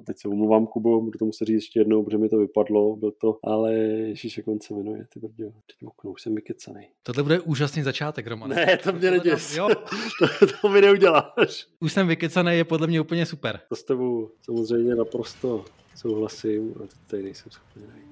A teď se omluvám, Kubo, budu to muset říct ještě jednou, protože mi to vypadlo, byl to, ale Ježíš, jak on se jmenuje, ty brdě, teď okno, už jsem vykecanej. Tohle bude úžasný začátek, Roman. Ne, to mě neděs. Jo. to, to mi neuděláš. Už jsem vykecaný, je podle mě úplně super. To s tebou samozřejmě naprosto souhlasím, a teď tady nejsem schopný najít.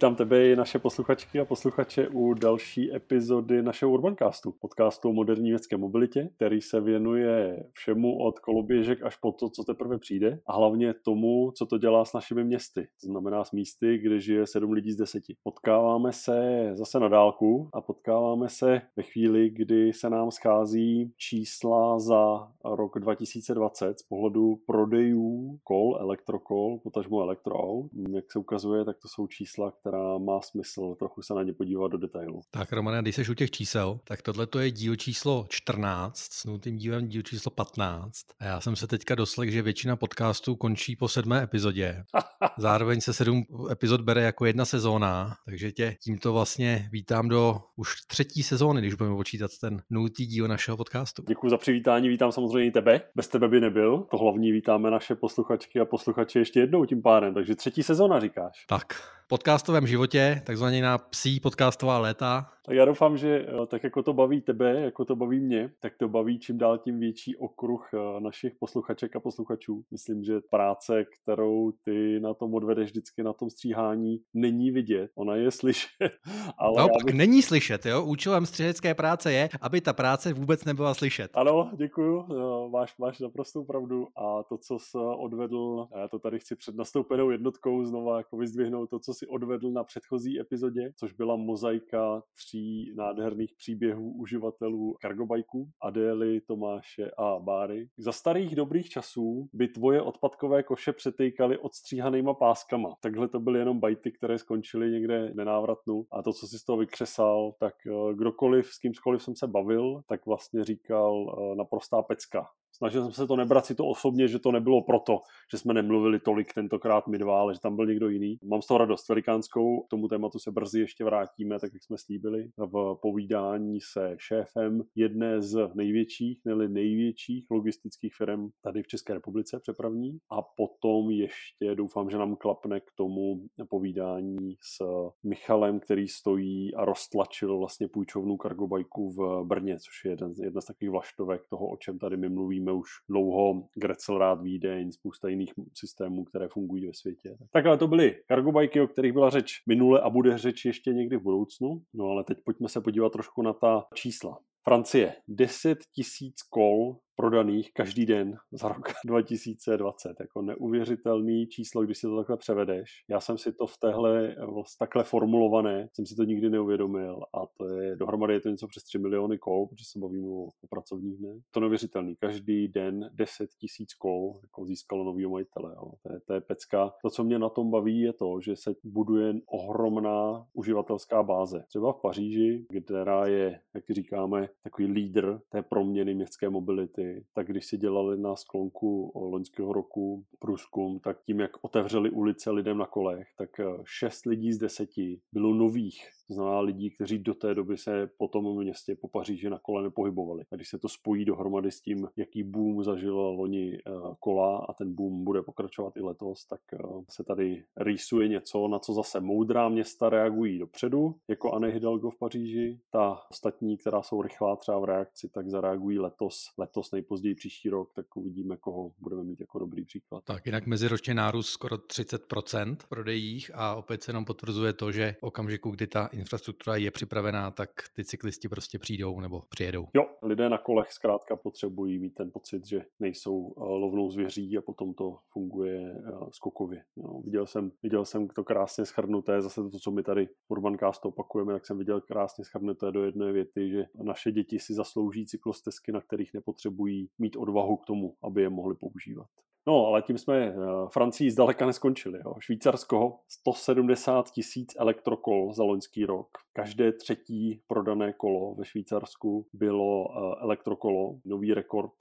Vítám tebe i naše posluchačky a posluchače u další epizody našeho Urbancastu, podcastu o moderní městské mobilitě, který se věnuje všemu od koloběžek až po to, co teprve přijde a hlavně tomu, co to dělá s našimi městy. To znamená s místy, kde žije sedm lidí z deseti. Potkáváme se zase na dálku a potkáváme se ve chvíli, kdy se nám schází čísla za rok 2020 z pohledu prodejů kol, elektrokol, potažmo elektroaut. Jak se ukazuje, tak to jsou čísla, která má smysl trochu se na ně podívat do detailu. Tak Romane, když jsi u těch čísel, tak tohle to je díl číslo 14, s nutým dílem díl číslo 15. A já jsem se teďka doslech, že většina podcastů končí po sedmé epizodě. Zároveň se sedm epizod bere jako jedna sezóna, takže tě tímto vlastně vítám do už třetí sezóny, když budeme počítat ten nultý díl našeho podcastu. Děkuji za přivítání, vítám samozřejmě i tebe. Bez tebe by nebyl. To hlavní vítáme naše posluchačky a posluchače ještě jednou tím pádem, takže třetí sezóna říkáš. Tak, podcastovém životě, takzvaně na psí podcastová léta. Tak já doufám, že eh, tak jako to baví tebe, jako to baví mě, tak to baví čím dál tím větší okruh eh, našich posluchaček a posluchačů. Myslím, že práce, kterou ty na tom odvedeš vždycky na tom stříhání, není vidět. Ona je slyšet. Ale no, bych... není slyšet, jo? Účelem střihecké práce je, aby ta práce vůbec nebyla slyšet. Ano, děkuju. Eh, máš, máš naprostou pravdu. A to, co jsi odvedl, já to tady chci před nastoupenou jednotkou znova jako vyzdvihnout, to, co si odvedl na předchozí epizodě, což byla mozaika tří nádherných příběhů uživatelů kargobajků, Adély, Tomáše a Báry. Za starých dobrých časů by tvoje odpadkové koše přetejkaly odstříhanýma páskama. Takhle to byly jenom bajty, které skončily někde nenávratnu a to, co si z toho vykřesal, tak eh, kdokoliv, s kýmskoliv jsem se bavil, tak vlastně říkal eh, naprostá pecka snažil jsem se to nebrat si to osobně, že to nebylo proto, že jsme nemluvili tolik tentokrát my dva, ale že tam byl někdo jiný. Mám z toho radost velikánskou, k tomu tématu se brzy ještě vrátíme, tak jak jsme slíbili, v povídání se šéfem jedné z největších, nebo největších logistických firm tady v České republice přepravní. A potom ještě doufám, že nám klapne k tomu povídání s Michalem, který stojí a roztlačil vlastně půjčovnu kargobajku v Brně, což je jeden, jedna z takových vlaštovek toho, o čem tady my mluvíme máme už dlouho Gretzelrad Vídeň, spousta jiných systémů, které fungují ve světě. Tak ale to byly kargobajky, o kterých byla řeč minule a bude řeč ještě někdy v budoucnu. No ale teď pojďme se podívat trošku na ta čísla. Francie. 10 tisíc kol prodaných každý den za rok 2020. Jako neuvěřitelný číslo, když si to takhle převedeš. Já jsem si to v téhle vlastně takhle formulované, jsem si to nikdy neuvědomil a to je dohromady je to něco přes 3 miliony kol, protože se bavíme o, o pracovních dnech. To neuvěřitelný. Každý den 10 tisíc kol jako získalo nový majitele. Jo. To, je, to je pecka. To, co mě na tom baví, je to, že se buduje ohromná uživatelská báze. Třeba v Paříži, která je, jak říkáme, takový lídr té proměny městské mobility, tak když si dělali na sklonku loňského roku průzkum, tak tím, jak otevřeli ulice lidem na kolech, tak 6 eh, lidí z deseti bylo nových to znamená lidí, kteří do té doby se po tom městě, po Paříži na kole nepohybovali. A když se to spojí dohromady s tím, jaký boom zažila loni eh, kola a ten boom bude pokračovat i letos, tak eh, se tady rýsuje něco, na co zase moudrá města reagují dopředu, jako Anne Hidalgo v Paříži. Ta ostatní, která jsou rychlá třeba v reakci, tak zareagují letos, letos nejpozději příští rok, tak uvidíme, koho budeme mít jako dobrý příklad. Tak jinak meziročně nárůst skoro 30% v prodejích a opět se nám potvrzuje to, že okamžiku, kdy ta infrastruktura je připravená, tak ty cyklisti prostě přijdou nebo přijedou. Jo, lidé na kolech zkrátka potřebují mít ten pocit, že nejsou eh, lovnou zvěří a potom to funguje eh, skokově. Jo, viděl, jsem, viděl jsem to krásně schrnuté, zase to, co my tady v Urbancast opakujeme, jak jsem viděl krásně schrnuté do jedné věty, že naše děti si zaslouží cyklostezky, na kterých nepotřebují mít odvahu k tomu, aby je mohli používat. No, ale tím jsme Francii zdaleka neskončili. Jo. Švýcarsko 170 tisíc elektrokol za loňský rok. Každé třetí prodané kolo ve Švýcarsku bylo elektrokolo. Nový rekord,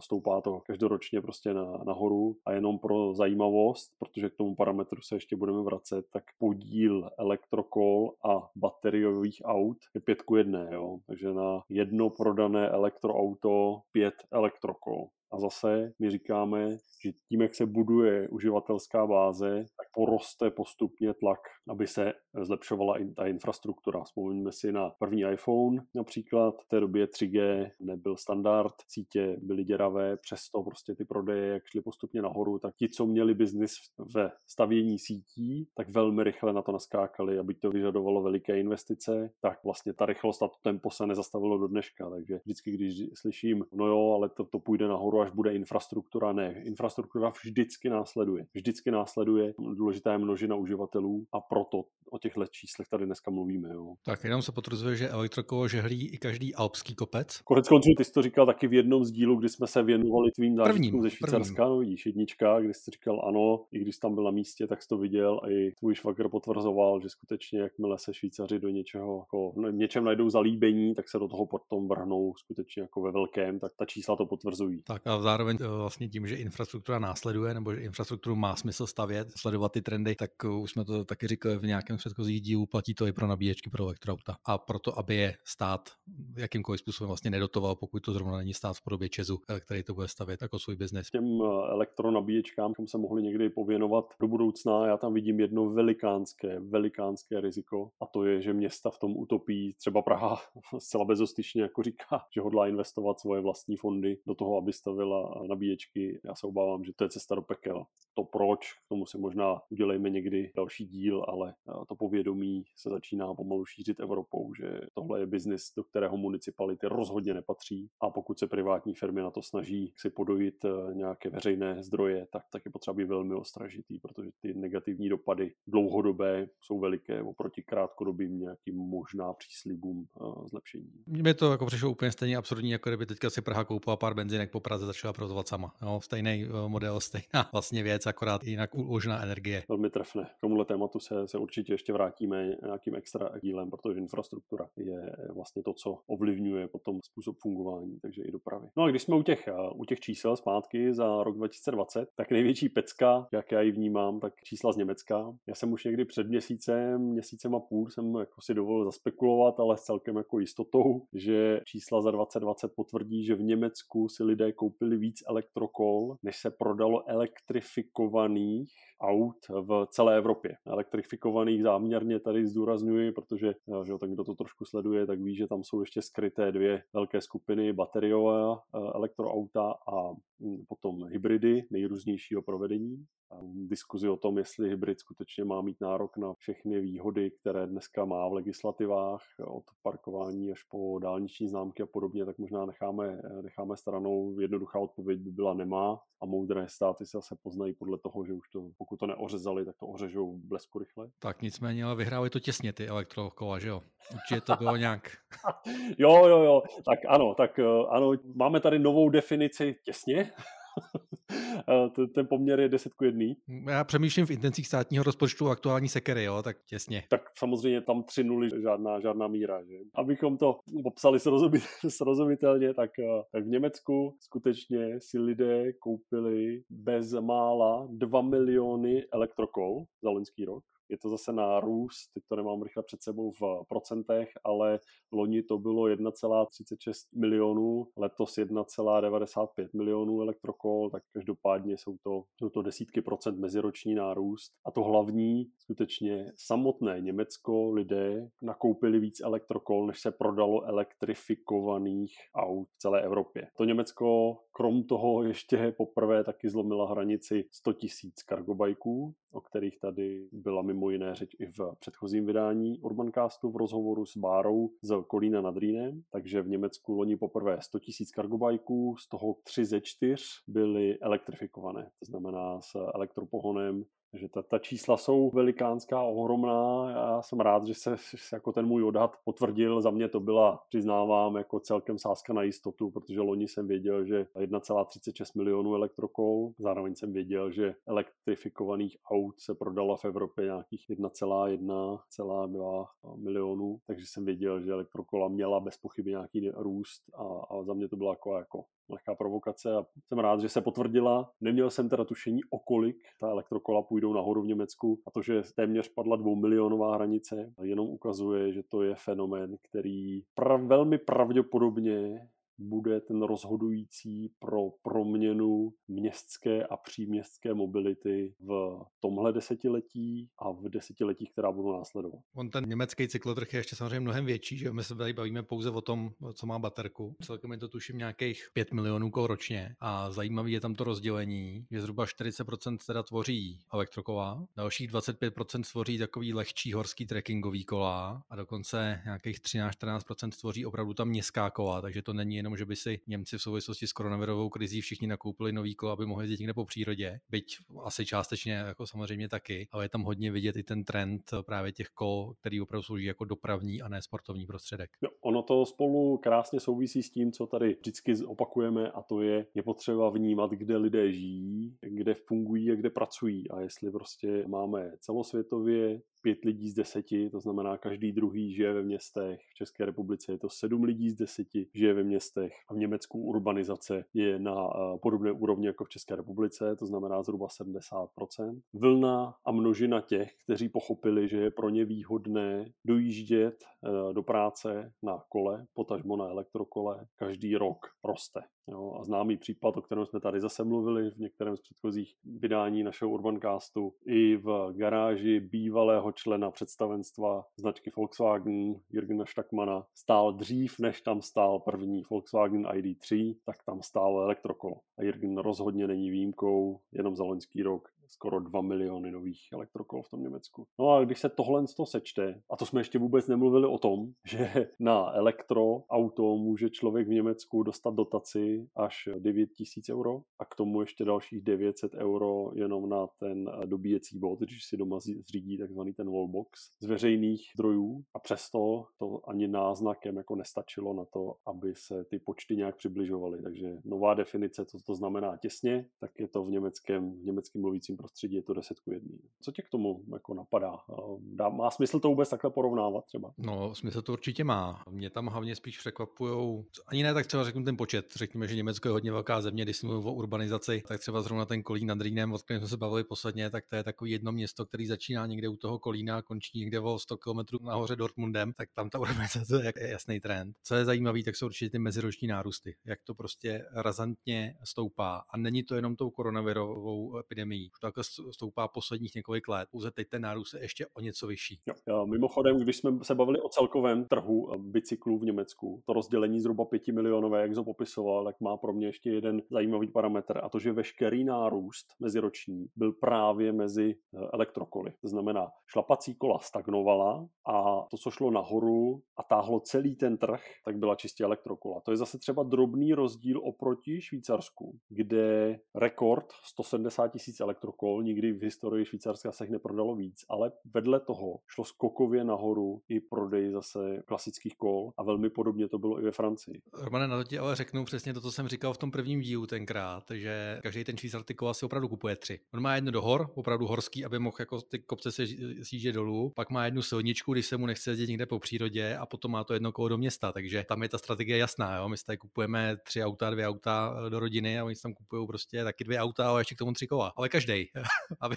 stoupá to každoročně prostě na, nahoru. A jenom pro zajímavost, protože k tomu parametru se ještě budeme vracet, tak podíl elektrokol a bateriových aut je pět ku jedné. Jo. Takže na jedno prodané elektroauto pět elektrokol. A zase my říkáme, že tím, jak se buduje uživatelská báze, tak poroste postupně tlak, aby se zlepšovala i ta infrastruktura. Vzpomeňme si na první iPhone například, v té době 3G nebyl standard, sítě byly děravé, přesto prostě ty prodeje, jak šly postupně nahoru, tak ti, co měli biznis ve stavění sítí, tak velmi rychle na to naskákali, aby to vyžadovalo veliké investice, tak vlastně ta rychlost a to tempo se nezastavilo do dneška. Takže vždycky, když slyším, no jo, ale to, to půjde nahoru, až bude infrastruktura, ne. Infrastruktura vždycky následuje. Vždycky následuje. Důležitá množina uživatelů a proto o těchto číslech tady dneska mluvíme. Jo. Tak jenom se potvrzuje, že elektrokolo žehlí i každý alpský kopec. Konec konců, ty jsi to říkal taky v jednom z dílů, kdy jsme se věnovali tvým zážitkům ze Švýcarska. Prvním. No vidíš, jednička, kdy jsi říkal ano, i když tam byl na místě, tak jsi to viděl a i tvůj švagr potvrzoval, že skutečně jakmile se Švýcaři do něčeho, jako v něčem najdou zalíbení, tak se do toho potom vrhnou skutečně jako ve velkém, tak ta čísla to potvrzují. Tak a zároveň eh, vlastně tím, že infrastruktura následuje, nebo že infrastrukturu má smysl stavět, sledovat ty trendy, tak eh, už jsme to taky říkali v nějakém předchozích dílu, platí to i pro nabíječky pro elektroauta. A proto, aby je stát jakýmkoliv způsobem vlastně nedotoval, pokud to zrovna není stát v podobě Česu, eh, který to bude stavět jako svůj biznes. Těm elektronabíječkám jsme se mohli někdy pověnovat do budoucna. Já tam vidím jedno velikánské, velikánské riziko a to je, že města v tom utopí, třeba Praha zcela bezostyčně jako říká, že hodlá investovat svoje vlastní fondy do toho, aby stavila nabíječky. Já se obávám, že to je cesta do pekel. To proč, k tomu si možná udělejme někdy další díl, ale to povědomí se začíná pomalu šířit Evropou, že tohle je biznis, do kterého municipality rozhodně nepatří a pokud se privátní firmy na to snaží si podojit eh, nějaké veřejné zdroje, tak, tak je potřeba být velmi ostražitý, protože ty negativní dopady dlouhodobé jsou veliké oproti krátkodobým nějakým možná příslibům uh, zlepšení. Mně to jako přišlo úplně stejně absurdní, jako kdyby teďka si Praha koupila pár benzinek po Praze začala provozovat sama. Jo, stejný uh, model, stejná vlastně věc, akorát jinak uložená energie. Velmi trefné. K tomuhle tématu se, se určitě ještě vrátíme nějakým extra dílem, protože infrastruktura je vlastně to, co ovlivňuje potom způsob fungování, takže i dopravy. No a když jsme u těch, u těch čísel zpátky za rok 2020, tak největší pecka, jak já ji vnímám, tak čísla z Německa. Já jsem už někdy před měsícem, měsícem a půl jsem jako si dovolil zaspekulovat, ale s celkem jako jistotou, že čísla za 2020 potvrdí, že v Německu si lidé koupili víc elektrokol, než se prodalo elektrifikovaných aut v celé Evropě. Elektrifikovaných záměrně tady zdůrazňuji, protože že tak kdo to trošku sleduje, tak ví, že tam jsou ještě skryté dvě velké skupiny bateriové eh, elektroauta a hm, potom hybridy nejrůznějšího provedení. Diskuzi o tom, jestli hybrid skutečně má mít nárok na všechny výhody, které dneska má v legislativách, od parkování až po dálniční známky a podobně, tak možná necháme, necháme stranou. Jednoduchá odpověď by byla nemá a moudré státy se zase poznají podle toho, že už to, pokud to neořezali, tak to ořežou blesku rychle. Tak nicméně, ale vyhráli to těsně ty elektrokola, že jo? Určitě to bylo nějak. jo, jo, jo, tak ano, tak eh, ano, máme tady novou definici těsně. ten, ten poměr je 10 k 1. Já přemýšlím v intencích státního rozpočtu aktuální sekery, jo, tak těsně. Tak samozřejmě tam tři nuly, žádná, žádná míra. Že? Abychom to popsali srozumit, srozumitelně, tak, eh, tak v Německu skutečně si lidé koupili bez mála 2 miliony elektrokol za loňský rok je to zase nárůst, teď to nemám rychle před sebou v procentech, ale loni to bylo 1,36 milionů, letos 1,95 milionů elektrokol, tak každopádně jsou to, jsou to desítky procent meziroční nárůst. A to hlavní, skutečně samotné Německo, lidé nakoupili víc elektrokol, než se prodalo elektrifikovaných aut v celé Evropě. To Německo krom toho ještě poprvé taky zlomila hranici 100 000 kargobajků, o kterých tady byla mimo jiné řeč i v předchozím vydání Urbancastu v rozhovoru s Bárou z Kolína nad Rýnem. Takže v Německu loni poprvé 100 000 kargobajků, z toho 3 ze 4 byly elektrifikované, to znamená s elektropohonem Takže ta, ta čísla jsou velikánská, ohromná. Já jsem rád, že se, jako ten můj odhad potvrdil. Za mě to byla, přiznávám, jako celkem sázka na jistotu, protože loni jsem věděl, že 1,36 milionů elektrokol. Zároveň jsem věděl, že elektrifikovaných aut se prodalo v Evropě nějakých 1,1,2 milionů, takže jsem věděl, že elektrokola měla bez pochyby nějaký růst a, a za mě to byla jako, jako lehká provokace a jsem rád, že se potvrdila. Neměl jsem teda tušení, o kolik ta elektrokola půjdou nahoru v Německu a to, že téměř padla dvoumilionová hranice, jenom ukazuje, že to je fenomén, který pra- velmi pravděpodobně bude ten rozhodující pro proměnu městské a příměstské mobility v tomhle desetiletí a v desetiletích, která budou následovat. On ten německý cyklotrh je ještě samozřejmě mnohem větší, že my se tady bavíme pouze o tom, co má baterku. Celkem je to tuším nějakých 5 milionů kol ročně a zajímavý je tam to rozdělení, že zhruba 40% teda tvoří elektrokola, dalších 25% tvoří takový lehčí horský trekkingový kola a dokonce nějakých 13-14% tvoří opravdu ta městská kola, takže to není jenom, že by si Němci v souvislosti s koronavirovou krizí všichni nakoupili nový kolo, aby mohli jezdit někde po přírodě, byť asi částečně jako samozřejmě taky, ale je tam hodně vidět i ten trend právě těch kol, který opravdu slouží jako dopravní a ne sportovní prostředek. No, ono to spolu krásně souvisí s tím, co tady vždycky opakujeme a to je, je potřeba vnímat, kde lidé žijí, kde fungují a kde pracují a jestli prostě máme celosvětově pět lidí z deseti, to znamená každý druhý žije ve městech. V České republice je to sedm lidí z deseti žije ve městech a v Německu urbanizace je na eh, podobné úrovni jako v České republice, to znamená zhruba 70%. Vlna a množina těch, kteří pochopili, že je pro ně výhodné dojíždět eh, do práce na kole, potažmo na elektrokole, každý rok roste. Jo, a známý případ, o kterém jsme tady zase mluvili v některém z předchozích vydání našeho Urbancastu, i v garáži bývalého člena představenstva značky Volkswagen Jürgena Stackmana stál dřív, než tam stál první Volkswagen ID3, tak tam stálo elektrokolo. A Jürgen rozhodně není výjimkou, jenom za loňský rok skoro 2 miliony nových elektrokol v tom Německu. No a když se tohle z toho sečte, a to jsme ještě vůbec nemluvili o tom, že na elektroauto může člověk v Německu dostat dotaci až 9 tisíc euro a k tomu ještě dalších 900 euro jenom na ten dobíjecí bod, když si doma zřídí takzvaný ten wallbox z veřejných zdrojů a přesto to ani náznakem jako nestačilo na to, aby se ty počty nějak přibližovaly. Takže nová definice, co to znamená těsně, tak je to v německém, v německém mluvícím prostředí je to 10 ku 1. Co tě k tomu jako napadá? Dá, má smysl to vůbec takhle porovnávat třeba? No, smysl to určitě má. Mě tam hlavně spíš překvapují, ani ne tak třeba řeknu ten počet. Řekněme, že Německo je hodně velká země, když jsme o urbanizaci, tak třeba zrovna ten Kolín nad Rýnem, o kterém jsme se bavili posledně, tak to je takový jedno město, který začíná někde u toho Kolína a končí někde o 100 km nahoře Dortmundem, tak tam ta urbanizace je jasný trend. Co je zajímavé, tak jsou určitě ty meziroční nárůsty, jak to prostě razantně stoupá. A není to jenom tou koronavirovou epidemií to takhle stoupá posledních několik let. Pouze teď ten nárůst je ještě o něco vyšší. Jo, mimochodem, když jsme se bavili o celkovém trhu eh, bicyklů v Německu, to rozdělení zhruba 5 milionové, jak to popisoval, tak má pro mě ještě jeden zajímavý parametr a to, že veškerý nárůst meziroční byl právě mezi eh, elektrokoly. To znamená, šlapací kola stagnovala a to, co šlo nahoru a táhlo celý ten trh, tak byla čistě elektrokola. To je zase třeba drobný rozdíl oproti Švýcarsku, kde rekord 170 tisíc elektrokol kol, nikdy v historii Švýcarska se jich neprodalo víc, ale vedle toho šlo skokově nahoru i prodej zase klasických kol a velmi podobně to bylo i ve Francii. Romane, na to ti ale řeknu přesně to, co jsem říkal v tom prvním dílu tenkrát, že každý ten Švýcar ty kola si opravdu kupuje tři. On má jedno do hor, opravdu horský, aby mohl jako ty kopce se sjíždět dolů, pak má jednu silničku, když se mu nechce jezdit někde po přírodě a potom má to jedno kolo do města, takže tam je ta strategie jasná. Jo? My si tady kupujeme tři auta, dvě auta do rodiny a oni tam kupují prostě taky dvě auta a ještě k tomu tři kola. Ale každý. aby,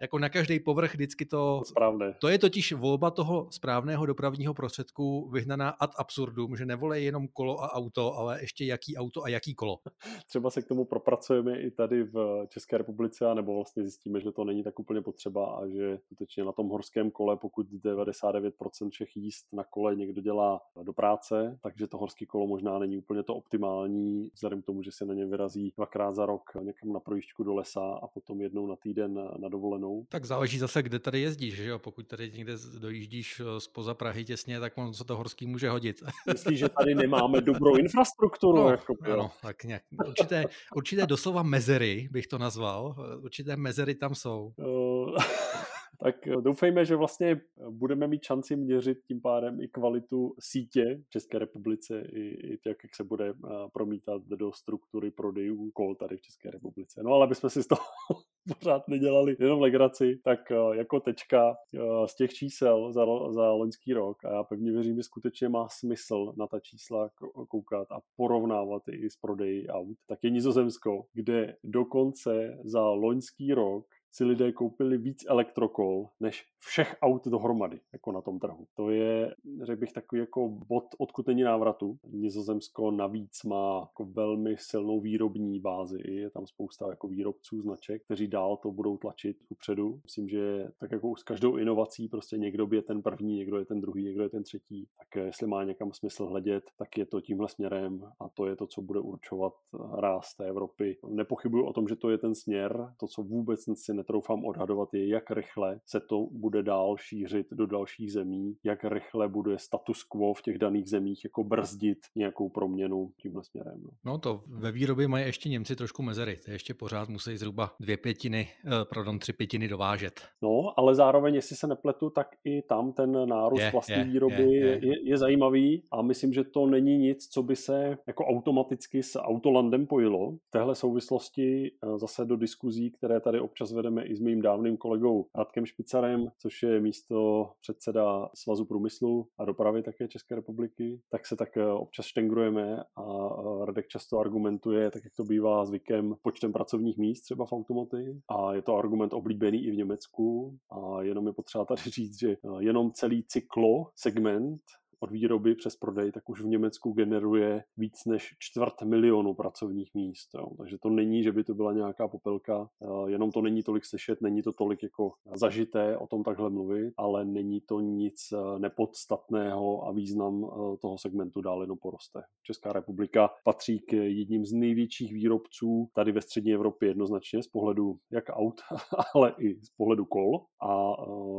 jako na každý povrch vždycky to... Správné. To je totiž volba toho správného dopravního prostředku vyhnaná ad absurdum, že nevolej jenom kolo a auto, ale ještě jaký auto a jaký kolo. Třeba se k tomu propracujeme i tady v České republice, nebo vlastně zjistíme, že to není tak úplně potřeba a že skutečně na tom horském kole, pokud 99% všech jíst na kole někdo dělá do práce, takže to horské kolo možná není úplně to optimální, vzhledem k tomu, že se na ně vyrazí dvakrát za rok někam na projížďku do lesa a potom jednou na týden na dovolenou. Tak záleží zase, kde tady jezdíš, že jo? Pokud tady někde dojíždíš spoza Prahy těsně, tak on se to horský může hodit. Myslíš, že tady nemáme dobrou infrastrukturu? No, jako, ano, tak nějak. Určité, určité doslova mezery bych to nazval. Určité mezery tam jsou. Tak doufejme, že vlastně budeme mít šanci měřit tím pádem i kvalitu sítě v České republice, i, i jak, jak se bude promítat do struktury prodejů kol tady v České republice. No ale bychom si z toho pořád nedělali jenom legraci, tak jako tečka z těch čísel za, za loňský rok a já pevně věřím, že skutečně má smysl na ta čísla koukat a porovnávat i s prodeji aut, tak je Nizozemsko, kde dokonce za loňský rok si lidé koupili víc elektrokol než všech aut dohromady, jako na tom trhu. To je, řekl bych, takový jako bod, odkud není návratu. Nizozemsko navíc má jako velmi silnou výrobní bázi. Je tam spousta jako výrobců značek, kteří dál to budou tlačit upředu. Myslím, že tak jako s každou inovací prostě někdo je ten první, někdo je ten druhý, někdo je ten třetí. Tak jestli má někam smysl hledět, tak je to tímhle směrem a to je to, co bude určovat ráz té Evropy. Nepochybuju o tom, že to je ten směr, to, co vůbec si netroufám odhadovat, je, jak rychle se to bude dál šířit do dalších zemí, jak rychle bude status quo v těch daných zemích jako brzdit nějakou proměnu tímhle směrem. No. no to ve výrobě mají ještě Němci trošku mezery, to ještě pořád musí zhruba dvě pětiny, eh, pardon, tři pětiny dovážet. No, ale zároveň, jestli se nepletu, tak i tam ten nárůst je, vlastní je, výroby je, je. Je, je zajímavý a myslím, že to není nic, co by se jako automaticky s Autolandem pojilo. V téhle souvislosti eh, zase do diskuzí, které tady občas vedeme i s mým dávným kolegou Radkem Špicarem, což je místo předseda Svazu průmyslu a dopravy také České republiky, tak se tak eh, občas štengrujeme a eh, Radek často argumentuje, tak jak to bývá zvykem, počtem pracovních míst třeba v automoty. A je to argument oblíbený i v Německu. A jenom je potřeba tady říct, že eh, jenom celý cyklo segment od výroby přes prodej, tak už v Německu generuje víc než čtvrt milionu pracovních míst. Jo. Takže to není, že by to byla nějaká popelka, eh, jenom to není tolik slyšet, není to tolik jako zažité o tom takhle mluvit, ale není to nic eh, nepodstatného a význam eh, toho segmentu dál jenom poroste. Česká republika patří k jedním z největších výrobců tady ve střední Evropě jednoznačně z pohledu jak aut, ale i z pohledu kol a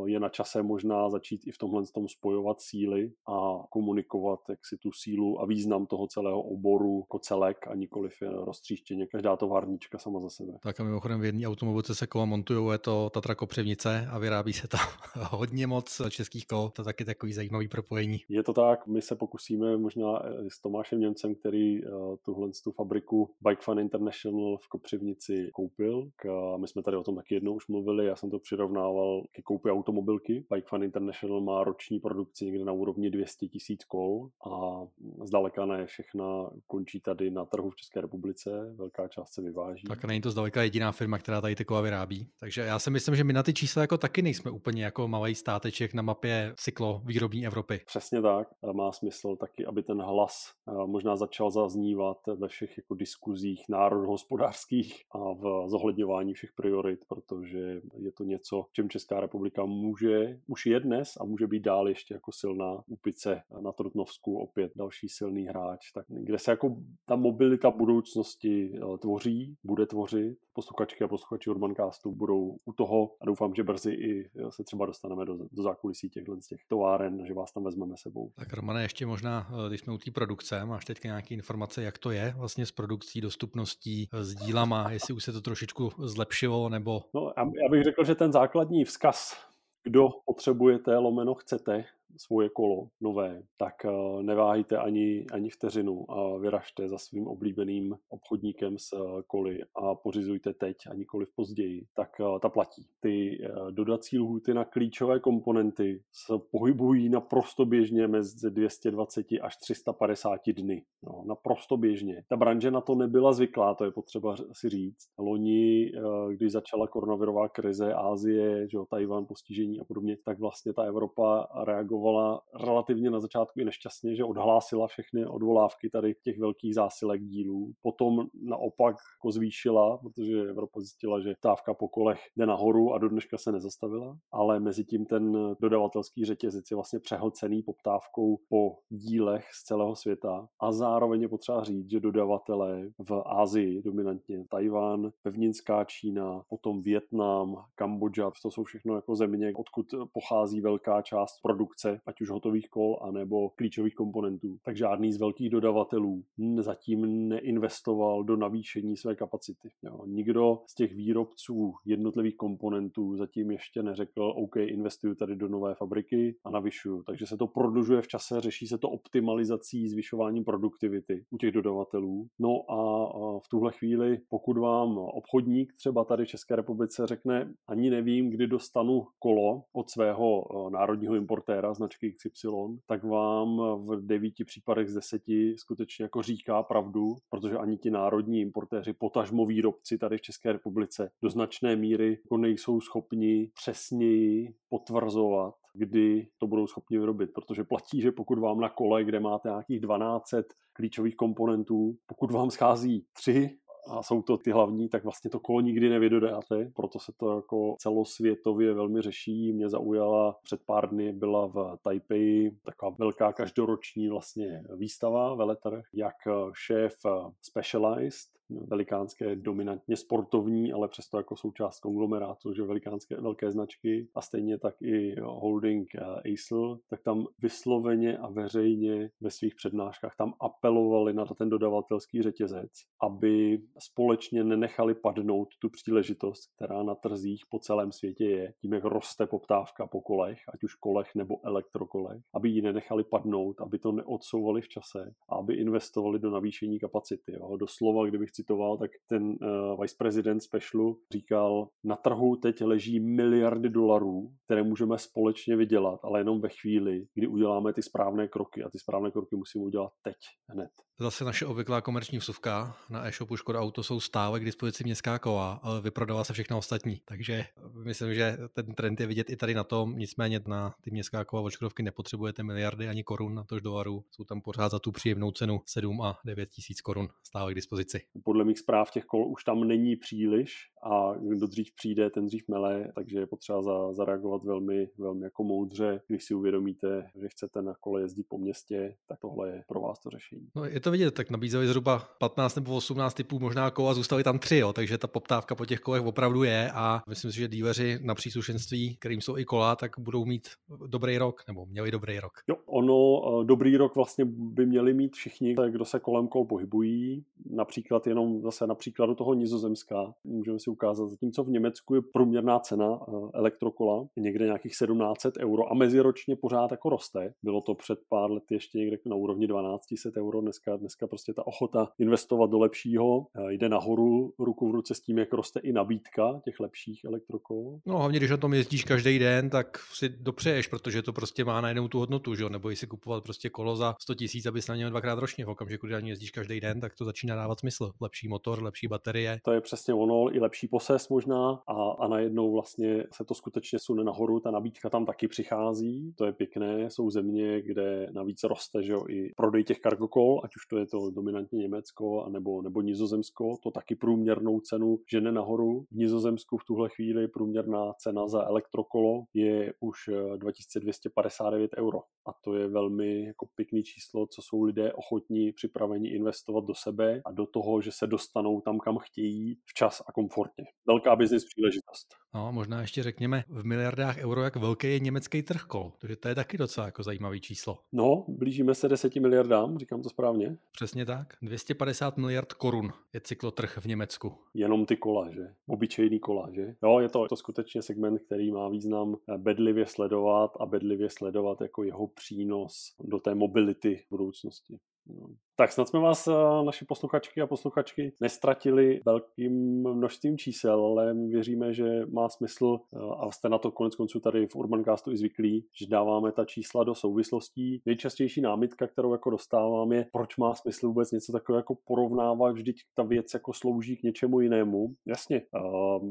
je na čase možná začít i v tomhle tom spojovat síly a komunikovat jak si tu sílu a význam toho celého oboru jako celek a nikoliv roztříštěně každá továrnička sama za sebe. Tak a mimochodem v jedné automobilce se kola montují, je to Tatra Kopřivnice a vyrábí se tam hodně moc českých kol, to taky takový zajímavý propojení. Je to tak, my se pokusíme možná s Tomášem Němcem, který uh, tuhle tu fabriku Bike Fun International v Kopřivnici koupil. K, my jsme tady o tom taky jednou už mluvili, já jsem to přirovnával ke koupi automobilky. Bike Fun International má roční produkci někde na úrovni 200 200 tisíc kol a zdaleka ne všechna končí tady na trhu v České republice, velká část se vyváží. Tak není to zdaleka jediná firma, která tady ty kola vyrábí. Takže já si myslím, že my na ty čísla jako taky nejsme úplně jako malý státeček na mapě cyklo výrobní Evropy. Přesně tak. Má smysl taky, aby ten hlas možná začal zaznívat ve všech jako diskuzích národohospodářských a v zohledňování všech priorit, protože je to něco, čem Česká republika může, už je dnes a může být dál ještě jako silná úpice na Trutnovsku opět další silný hráč, tak kde se jako ta mobilita budoucnosti eh, tvoří, bude tvořit. Posluchačky a posluchači Urbancastu budou u toho a doufám, že brzy i eh, se třeba dostaneme do, do zákulisí těchto z těch továren, že vás tam vezmeme sebou. Tak Romane, ještě možná, eh, když jsme u té produkce, máš teď nějaké informace, jak to je vlastně s produkcí, dostupností, s dílama, jestli už se to trošičku zlepšilo, nebo... No, já bych řekl, že ten základní vzkaz kdo potřebujete, lomeno chcete, svoje kolo nové, tak eh, neváhejte ani, ani vteřinu a vyražte za svým oblíbeným obchodníkem s eh, koly a pořizujte teď a nikoli později, tak eh, ta platí. Ty dodací lhuty na klíčové komponenty se pohybují naprosto běžně mezi 220 až 350 dny. No, naprosto běžně. Ta branže na to nebyla zvyklá, to je potřeba si říct. Loni, když začala koronavirová krize, Ázie, Tajvan, postižení a podobně, tak vlastně ta Evropa reagovala chovala relativně na začátku i nešťastně, že odhlásila všechny odvolávky tady těch velkých zásilek dílů. Potom naopak jako zvýšila, protože Evropa zjistila, že távka po kolech jde nahoru a do dneška se nezastavila, ale mezi tím ten dodavatelský řetězec je vlastně přehlcený poptávkou po dílech z celého světa a zároveň je potřeba říct, že dodavatelé v Ázii dominantně Tajván, pevninská Čína, potom Větnam, Kambodža, to jsou všechno jako země, odkud pochází velká část produkce, ať už hotových kol, anebo klíčových komponentů. Tak žádný z velkých dodavatelů zatím neinvestoval do navýšení své kapacity. Jo. Nikdo z těch výrobců jednotlivých komponentů zatím ještě neřekl, OK, investuju tady do nové fabriky a navyšuju. Takže se to prodlužuje v čase, řeší se to optimalizací, zvyšováním produktivity u těch dodavatelů. No a v tuhle chvíli, pokud vám obchodník třeba tady v České republice řekne, ani nevím, kdy dostanu kolo od svého národního importéra značky XY, tak vám v devíti případech z deseti skutečně jako říká pravdu, protože ani ti národní importéři, potažmo výrobci tady v České republice do značné míry jako nejsou schopni přesněji potvrzovat, kdy to budou schopni vyrobit, protože platí, že pokud vám na kole, kde máte nějakých 12 klíčových komponentů, pokud vám schází tři a jsou to ty hlavní, tak vlastně to kolo nikdy nevydodáte, proto se to jako celosvětově velmi řeší. Mě zaujala před pár dny byla v Taipei taková velká každoroční vlastně výstava, veletrh, jak šéf Specialized velikánské, dominantně sportovní, ale přesto jako součást konglomerátu, že velikánské velké značky a stejně tak i holding eh, ASL, tak tam vysloveně a veřejně ve svých přednáškách tam apelovali na ten dodavatelský řetězec, aby společně nenechali padnout tu příležitost, která na trzích po celém světě je, tím, jak roste poptávka po kolech, ať už kolech nebo elektrokolech, aby ji nenechali padnout, aby to neodsouvali v čase a aby investovali do navýšení kapacity. Jo. Doslova, kdybych citoval, tak ten uh, vice prezident Specialu říkal, na trhu teď leží miliardy dolarů, které můžeme společně vydělat, ale jenom ve chvíli, kdy uděláme ty správné kroky a ty správné kroky musíme udělat teď, hned. Zase naše obvyklá komerční vsuvka na e-shopu Škoda Auto jsou stále k dispozici městská kola, ale vyprodala se všechno ostatní. Takže myslím, že ten trend je vidět i tady na tom. Nicméně na ty městská kola od Škodovky nepotřebujete miliardy ani korun, na tož dolarů. Jsou tam pořád za tu příjemnou cenu 7 a 9 tisíc korun stále k dispozici podle mých zpráv těch kol už tam není příliš a kdo dřív přijde, ten dřív mele, takže je potřeba za, zareagovat velmi, velmi jako moudře. Když si uvědomíte, že chcete na kole jezdit po městě, tak tohle je pro vás to řešení. No, je to vidět, tak nabízeli zhruba 15 nebo 18 typů možná kola, zůstaly tam tři, jo, takže ta poptávka po těch kolech opravdu je a myslím si, že díleři na příslušenství, kterým jsou i kola, tak budou mít dobrý rok, nebo měli dobrý rok. Jo, ono, eh, dobrý rok vlastně by měli mít všichni, kdo se kolem kol pohybují, například jenom zase na příkladu toho Nizozemska. Můžeme si ukázat, zatímco v Německu je průměrná cena eh, elektrokola někde nějakých 1700 euro a meziročně pořád jako roste. Bylo to před pár lety ještě někde na úrovni 1200 euro, dneska, dneska prostě ta ochota investovat do lepšího eh, jde nahoru ruku v ruce s tím, jak roste i nabídka těch lepších elektrokol. No hlavně, když na tom jezdíš každý den, tak si dopřeješ, protože to prostě má najednou tu hodnotu, že jo? nebo si kupovat prostě kolo za 100 tisíc, aby se na něm dvakrát ročně v okamžiku, kdy na jezdíš každý den, tak to začíná dávat smysl. Lepší motor, lepší baterie. To je přesně ono, i lepší poses možná a, a najednou vlastně se to skutečně sune nahoru, ta nabídka tam taky přichází, to je pěkné, jsou země, kde navíc roste, že jo, i prodej těch kargokol, ať už to je to dominantně Německo nebo, nebo Nizozemsko, to taky průměrnou cenu žene nahoru. V Nizozemsku v tuhle chvíli průměrná cena za elektrokolo je už 2259 eh, euro a to je velmi jako pěkný číslo, co jsou lidé ochotní, připraveni investovat do sebe a do toho, že se dostanou tam, kam chtějí, včas a komfortně. Velká business příležitost. No, možná ještě řekněme v miliardách euro, jak velký je německý trh kol. Takže to je taky docela jako zajímavý číslo. No, blížíme se 10 miliardám, říkám to správně. Přesně tak. 250 miliard korun je cyklotrh v Německu. Jenom ty kola, že? Obyčejný kola, že? Jo, je to, to skutečně segment, který má význam bedlivě sledovat a bedlivě sledovat jako jeho přínos do té mobility v budoucnosti. No. Tak snad jsme vás, eh, naši posluchačky a posluchačky, nestratili velkým množstvím čísel, ale věříme, že má smysl, eh, a jste na to konec konců tady v Urbancastu i zvyklí, že dáváme ta čísla do souvislostí. Nejčastější námitka, kterou jako dostávám, je, proč má smysl vůbec něco takového jako porovnávat, vždyť ta věc jako slouží k něčemu jinému. Jasně,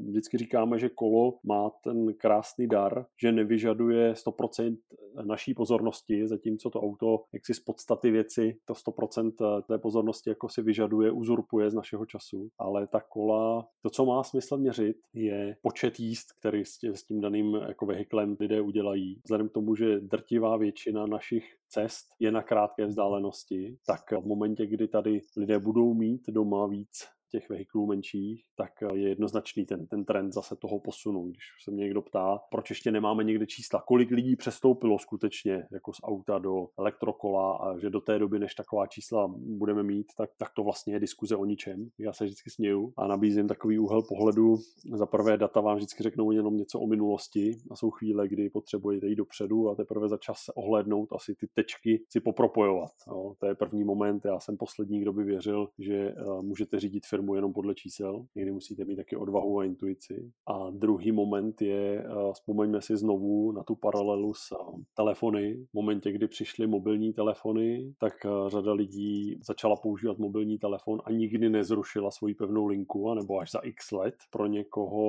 vždycky říkáme, že kolo má ten krásný dar, že nevyžaduje 100% naší pozornosti, zatímco to auto jaksi z podstaty věci to 100% té pozornosti jako si vyžaduje, uzurpuje z našeho času, ale ta kola, to, co má smysl měřit, je počet jíst, který s tím daným jako vehiklem lidé udělají. Vzhledem k tomu, že drtivá většina našich cest je na krátké vzdálenosti, tak v momentě, kdy tady lidé budou mít doma víc těch vehiklů menších, tak eh, je jednoznačný ten, ten trend zase toho posunu. Když se mě někdo ptá, proč ještě nemáme někde čísla, kolik lidí přestoupilo skutečně jako z auta do elektrokola a že do té doby, než taková čísla budeme mít, tak, tak to vlastně je diskuze o ničem. Já se vždycky směju a nabízím takový úhel pohledu. Za prvé data vám vždycky řeknou jenom něco o minulosti a jsou chvíle, kdy potřebujete jít dopředu a teprve za čas se ohlédnout, asi ty tečky si popropojovat. Jo. To je první moment. Já jsem poslední, kdo by věřil, že uh, můžete řídit firmu firmu jenom podle čísel. Někdy musíte mít taky odvahu a intuici. A druhý moment je, eh, vzpomeňme si znovu na tu paralelu s eh, telefony. V momentě, kdy přišly mobilní telefony, tak eh, řada lidí začala používat mobilní telefon a nikdy nezrušila svoji pevnou linku, anebo až za x let. Pro někoho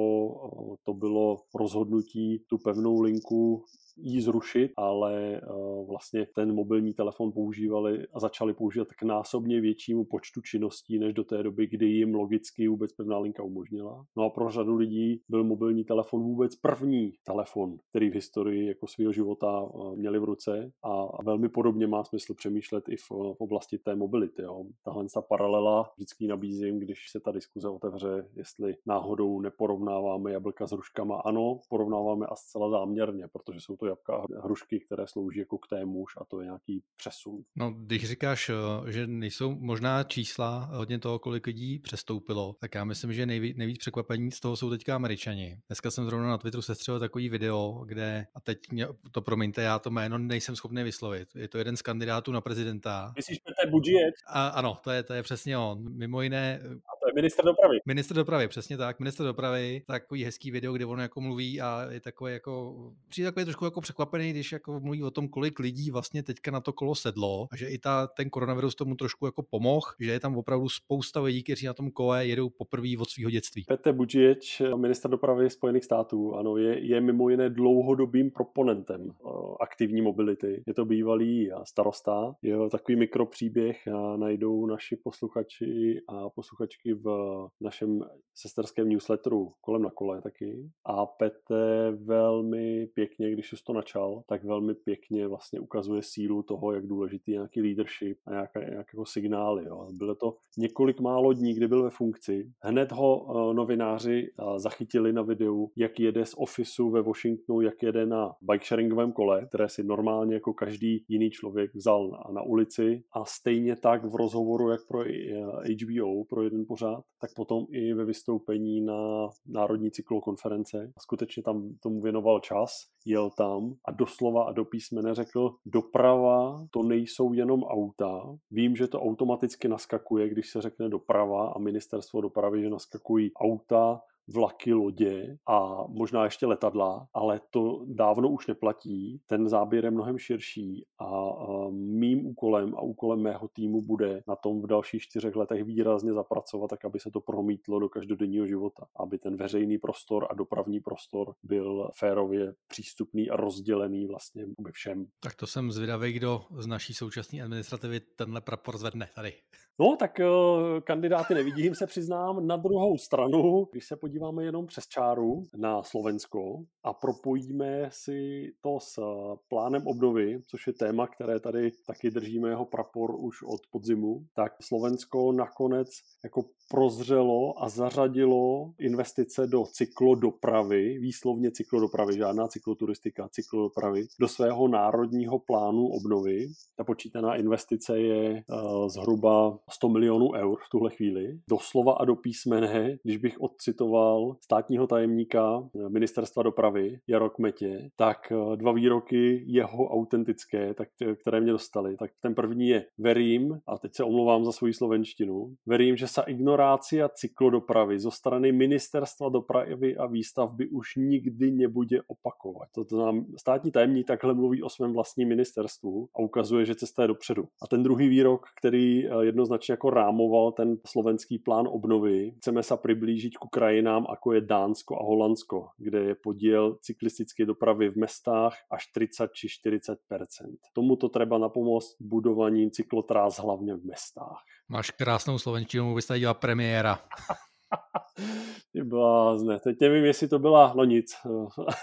to bylo rozhodnutí tu pevnou linku jí zrušit, ale uh, vlastně ten mobilní telefon používali a začali používat k násobně většímu počtu činností, než do té doby, kdy jim logicky vůbec pevná linka umožnila. No a pro řadu lidí byl mobilní telefon vůbec první telefon, který v historii jako svého života uh, měli v ruce a, velmi podobně má smysl přemýšlet i v, oblasti té mobility. Jo. Tahle ta paralela vždycky nabízím, když se ta diskuze otevře, jestli náhodou neporovnáváme jablka s hruškama. Ano, porovnáváme a zcela záměrně, protože jsou to to jabka a hrušky, které slouží jako k témuž a to je nějaký přesun. No, když říkáš, eh, že nejsou možná čísla hodně toho, kolik lidí přestoupilo, tak já myslím, že nejvíc, nejvíc překvapení z toho jsou teďka američani. Dneska jsem zrovna na Twitteru sestřelil takový video, kde, a teď mě, to promiňte, já to jméno nejsem schopný vyslovit. Je to jeden z kandidátů na prezidenta. Myslíš Petr Budžiec? A, ano, to je, to je přesně on. Mimo jiné... A to je minister dopravy. Minister dopravy, přesně tak. Minister dopravy, takový hezký video, kde on jako mluví a je takový jako, přijde takový trošku jako překvapený, když jako mluví o tom, kolik lidí vlastně teďka na to kolo sedlo a že i ta, ten koronavirus tomu trošku jako pomohl, že je tam opravdu spousta lidí, kteří na tom kole jedou poprvé od svého dětství. Petr Budžič, minister dopravy Spojených států, ano, je, je mimo jiné dlouhodobým proponentem aktivní mobility. Je to bývalý starosta, jeho takový mikropříběh a najdou naši posluchači a posluchačky v našem sesterském newsletteru kolem na kole taky. A Petr velmi pěkně, když už to načal, tak velmi pěkně vlastně ukazuje sílu toho, jak důležitý je nějaký leadership a nějaké, nějaké jako signály. Jo. Bylo to několik málo dní, kdy byl ve funkci. Hned ho uh, novináři uh, zachytili na videu, jak jede z ofisu ve Washingtonu, jak jede na bike sharingovém kole, které si normálně jako každý jiný člověk vzal na, na ulici a stejně tak v rozhovoru, jak pro HBO, eh, pro jeden pořád, tak potom i ve vystoupení na Národní cyklokonference. Skutečně tam tomu věnoval čas, jel tam a doslova a do písmene řekl, doprava to nejsou jenom auta. Vím, že to automaticky naskakuje, když se řekne doprava a ministerstvo dopravy, že naskakují auta, vlaky, lodě a možná ještě letadla, ale to dávno už neplatí. Ten záběr je mnohem širší a mým úkolem a úkolem mého týmu bude na tom v dalších čtyřech letech výrazně zapracovat, tak aby se to promítlo do každodenního života, aby ten veřejný prostor a dopravní prostor byl férově přístupný a rozdělený vlastně všem. Tak to jsem zvědavý, kdo z naší současné administrativy tenhle prapor zvedne tady. No, tak uh, kandidáty nevidím, se přiznám. Na druhou stranu, když se podíváme jenom přes čáru na Slovensko a propojíme si to s uh, plánem obnovy, což je téma, které tady taky držíme jeho prapor už od podzimu, tak Slovensko nakonec jako prozřelo a zařadilo investice do cyklodopravy, výslovně cyklodopravy, žádná cykloturistika, cyklodopravy, do svého národního plánu obnovy. Ta počítaná investice je uh, zhruba 100 milionů eur v tuhle chvíli. Doslova a do písmene, když bych odcitoval státního tajemníka ministerstva dopravy Jaro Kmetě, tak uh, dva výroky jeho autentické, tak, které mě dostali. Tak ten první je verím, a teď se omlouvám za svoji slovenštinu, verím, že sa ignorá a cyklodopravy zo strany Ministerstva dopravy a výstavby už nikdy nebude opakovat. To znamená, státní tajemník takhle mluví o svém vlastním ministerstvu a ukazuje, že cesta je dopředu. A ten druhý výrok, který eh, jednoznačně jednoznačně jako rámoval ten slovenský plán obnovy. Chceme se přiblížit ku krajinám, jako je Dánsko a Holandsko, kde je podíl cyklistické dopravy v mestách až 30 či 40 Tomuto treba na pomoc budovaním cyklotráz hlavně v mestách. Máš krásnou bys tady dělal premiéra. Ty blázne. Teď nevím, jestli to byla, no nic.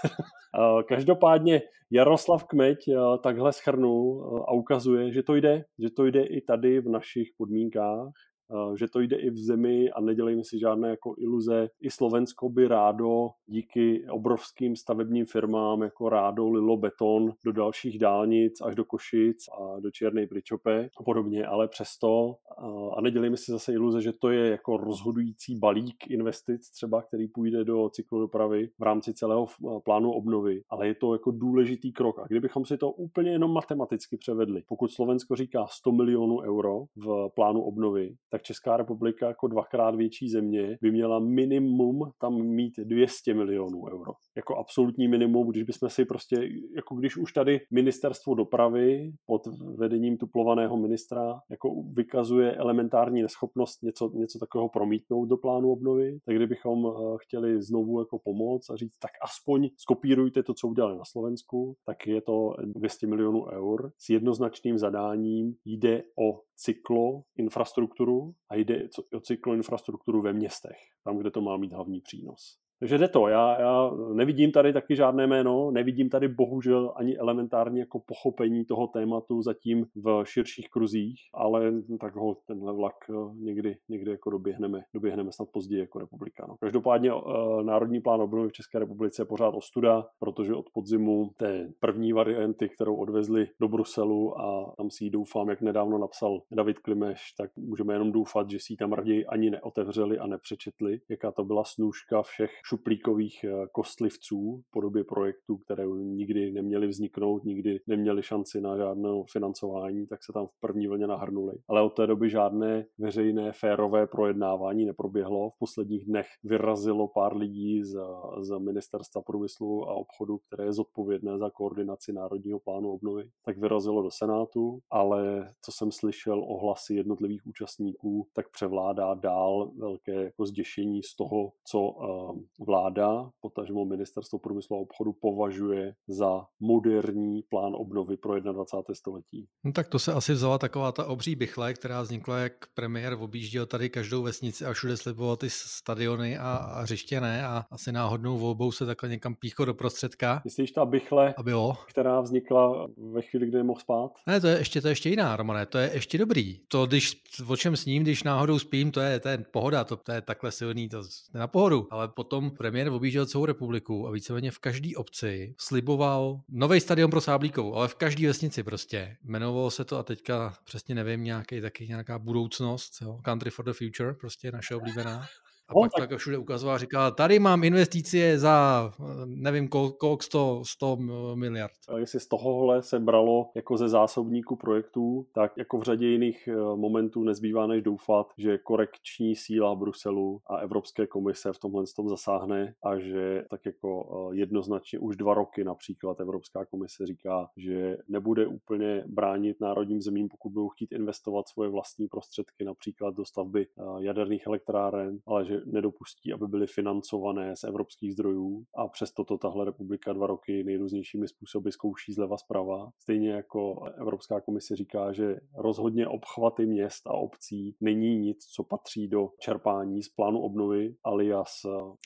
Každopádně Jaroslav Kmeď takhle schrnul a ukazuje, že to jde, že to jde i tady v našich podmínkách Eh, že to jde i v zemi a nedělejme si žádné jako iluze. I Slovensko by rádo díky obrovským stavebním firmám jako rádo lilo beton do dalších dálnic až do Košic a do Černé Pričope a podobně, ale přesto eh, a nedělejme si zase iluze, že to je jako rozhodující balík investic třeba, který půjde do cyklodopravy v rámci celého eh, plánu obnovy, ale je to jako důležitý krok. A kdybychom si to úplně jenom matematicky převedli, pokud Slovensko říká 100 milionů euro v plánu obnovy, tak tak Česká republika jako dvakrát větší země by měla minimum tam mít 200 milionů euro. Jako absolutní minimum, když bychom si prostě, jako když už tady ministerstvo dopravy pod vedením tuplovaného ministra jako vykazuje elementární neschopnost něco, něco takového promítnout do plánu obnovy, tak kdybychom eh, chtěli znovu jako pomoct a říct, tak aspoň skopírujte to, co udělali na Slovensku, tak je to 200 milionů eur s jednoznačným zadáním. Jde o cyklo infrastrukturu a jde o cyklo infrastrukturu ve městech, tam, kde to má mít hlavní přínos. Takže jde to. Já, já nevidím tady taky žádné jméno, nevidím tady bohužel ani elementární jako pochopení toho tématu zatím v širších kruzích, ale tak ho tenhle vlak eh, někdy, někdy jako doběhneme, doběhneme snad později jako republika. No. Každopádně uh, Národní plán obnovy v České republice je pořád ostuda, protože od podzimu té první varianty, kterou odvezli do Bruselu a tam si ji doufám, jak nedávno napsal David Klimeš, tak můžeme jenom doufat, že si ji tam raději ani neotevřeli a nepřečetli, jaká to byla snůžka všech šuplíkových eh, kostlivců v podobě projektů, které nikdy neměly vzniknout, nikdy neměly šanci na žádné financování, tak se tam v první vlně nahrnuli. Ale od té doby žádné veřejné férové projednávání neproběhlo. V posledních dnech vyrazilo pár lidí z, z ministerstva průmyslu a obchodu, které je zodpovědné za koordinaci Národního plánu obnovy, tak vyrazilo do Senátu, ale co jsem slyšel ohlasy jednotlivých účastníků, tak převládá dál velké jako zděšení z toho, co uh, vláda, potažmo ministerstvo průmyslu a obchodu považuje za moderní plán obnovy pro 21. století. No tak to se asi vzala taková ta obří bychle, která vznikla, jak premiér objížděl tady každou vesnici a všude sliboval ty stadiony a, a hřiště ne a asi náhodnou volbou se takhle někam pícho do prostředka. Myslíš ta bychle, a bylo? která vznikla ve chvíli, kdy mohl spát? Ne, to je ještě, to je ještě jiná, Romane, to je ještě dobrý. To, když o čem s ním, když náhodou spím, to je, to je pohoda, to, to je takhle silný, to je na pohodu. Ale potom premiér objížděl celou republiku a víceméně v každé obci sliboval nový stadion pro Sáblíkovou, ale v každé vesnici prostě. Jmenovalo se to a teďka přesně nevím, nějaký, taky nějaká budoucnost, jo? Country for the Future, prostě naše oblíbená. A no, pak tak... tak všude ukazoval a říkal, tady mám investice za nevím kolik, 100, 100 miliard. A jestli z tohohle se bralo jako ze zásobníku projektů, tak jako v řadě jiných eh, momentů nezbývá než doufat, že korekční síla Bruselu a Evropské komise v tomhle tom zasáhne a že tak jako eh, jednoznačně už dva roky například Evropská komise říká, že nebude úplně bránit národním zemím, pokud budou chtít investovat svoje vlastní prostředky například do stavby eh, jaderných elektráren, ale že nedopustí, aby byly financované z evropských zdrojů a přesto to tahle republika dva roky nejrůznějšími způsoby zkouší zleva zprava. Stejně jako Evropská komise říká, že rozhodně obchvaty měst a obcí není nic, co patří do čerpání z plánu obnovy alias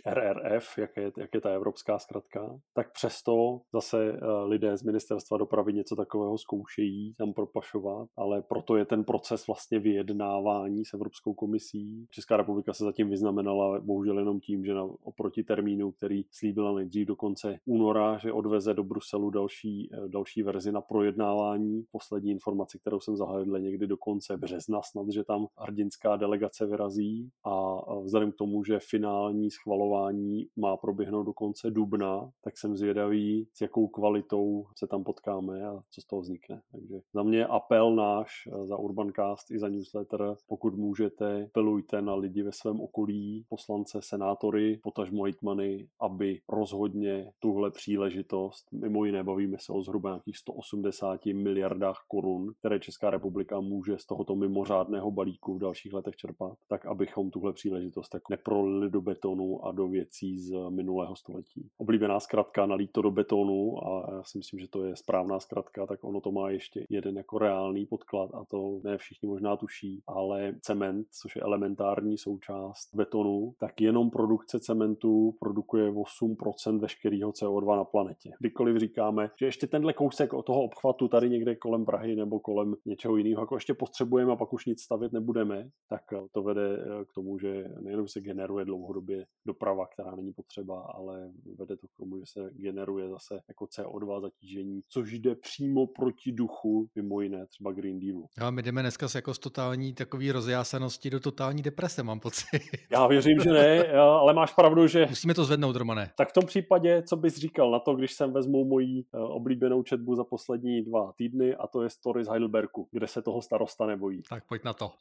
RRF, jak je, jak je ta evropská zkratka, tak přesto zase eh, lidé z ministerstva dopravy něco takového zkoušejí tam propašovat, ale proto je ten proces vlastně vyjednávání s Evropskou komisí. Česká republika se zatím vyznamená zaznamenala bohužel jenom tím, že na, oproti termínu, který slíbila nejdřív do konce února, že odveze do Bruselu další, eh, další verzi na projednávání. Poslední informaci, kterou jsem zahledl někdy do konce března snad, že tam ardinská delegace vyrazí a vzhledem k tomu, že finální schvalování má proběhnout do konce dubna, tak jsem zvědavý, s jakou kvalitou se tam potkáme a co z toho vznikne. Takže za mě apel náš eh, za Urbancast i za newsletter, pokud můžete, pelujte na lidi ve svém okolí, poslance, senátory, potažmo hejtmany, aby rozhodně tuhle příležitost, mimo jiné bavíme se o zhruba nějakých 180 miliardách korun, které Česká republika může z tohoto mimořádného balíku v dalších letech čerpat, tak abychom tuhle příležitost tak neprolili do betonu a do věcí z minulého století. Oblíbená zkratka nalít to do betonu a já si myslím, že to je správná zkratka, tak ono to má ještě jeden jako reálný podklad a to ne všichni možná tuší, ale cement, což je elementární součást betonu, tak jenom produkce cementu produkuje 8% veškerého CO2 na planetě. Kdykoliv říkáme, že ještě tenhle kousek od toho obchvatu tady někde kolem Prahy nebo kolem něčeho jiného, jako ještě potřebujeme a pak už nic stavět nebudeme, tak to vede k tomu, že nejenom se generuje dlouhodobě doprava, která není potřeba, ale vede to k tomu, že se generuje zase jako CO2 zatížení, což jde přímo proti duchu, mimo jiné třeba Green Dealu. A my jdeme dneska jako z totální takový rozjásanosti do totální deprese, mám pocit. Já věřím, že ne, ale máš pravdu, že... Musíme to zvednout, Romane. Tak v tom případě, co bys říkal na to, když jsem vezmu moji eh, oblíbenou četbu za poslední dva týdny a to je story z Heidelbergu, kde se toho starosta nebojí. Tak pojď na to.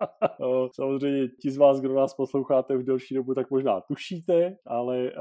Samozřejmě ti z vás, kdo nás posloucháte už delší dobu, tak možná tušíte, ale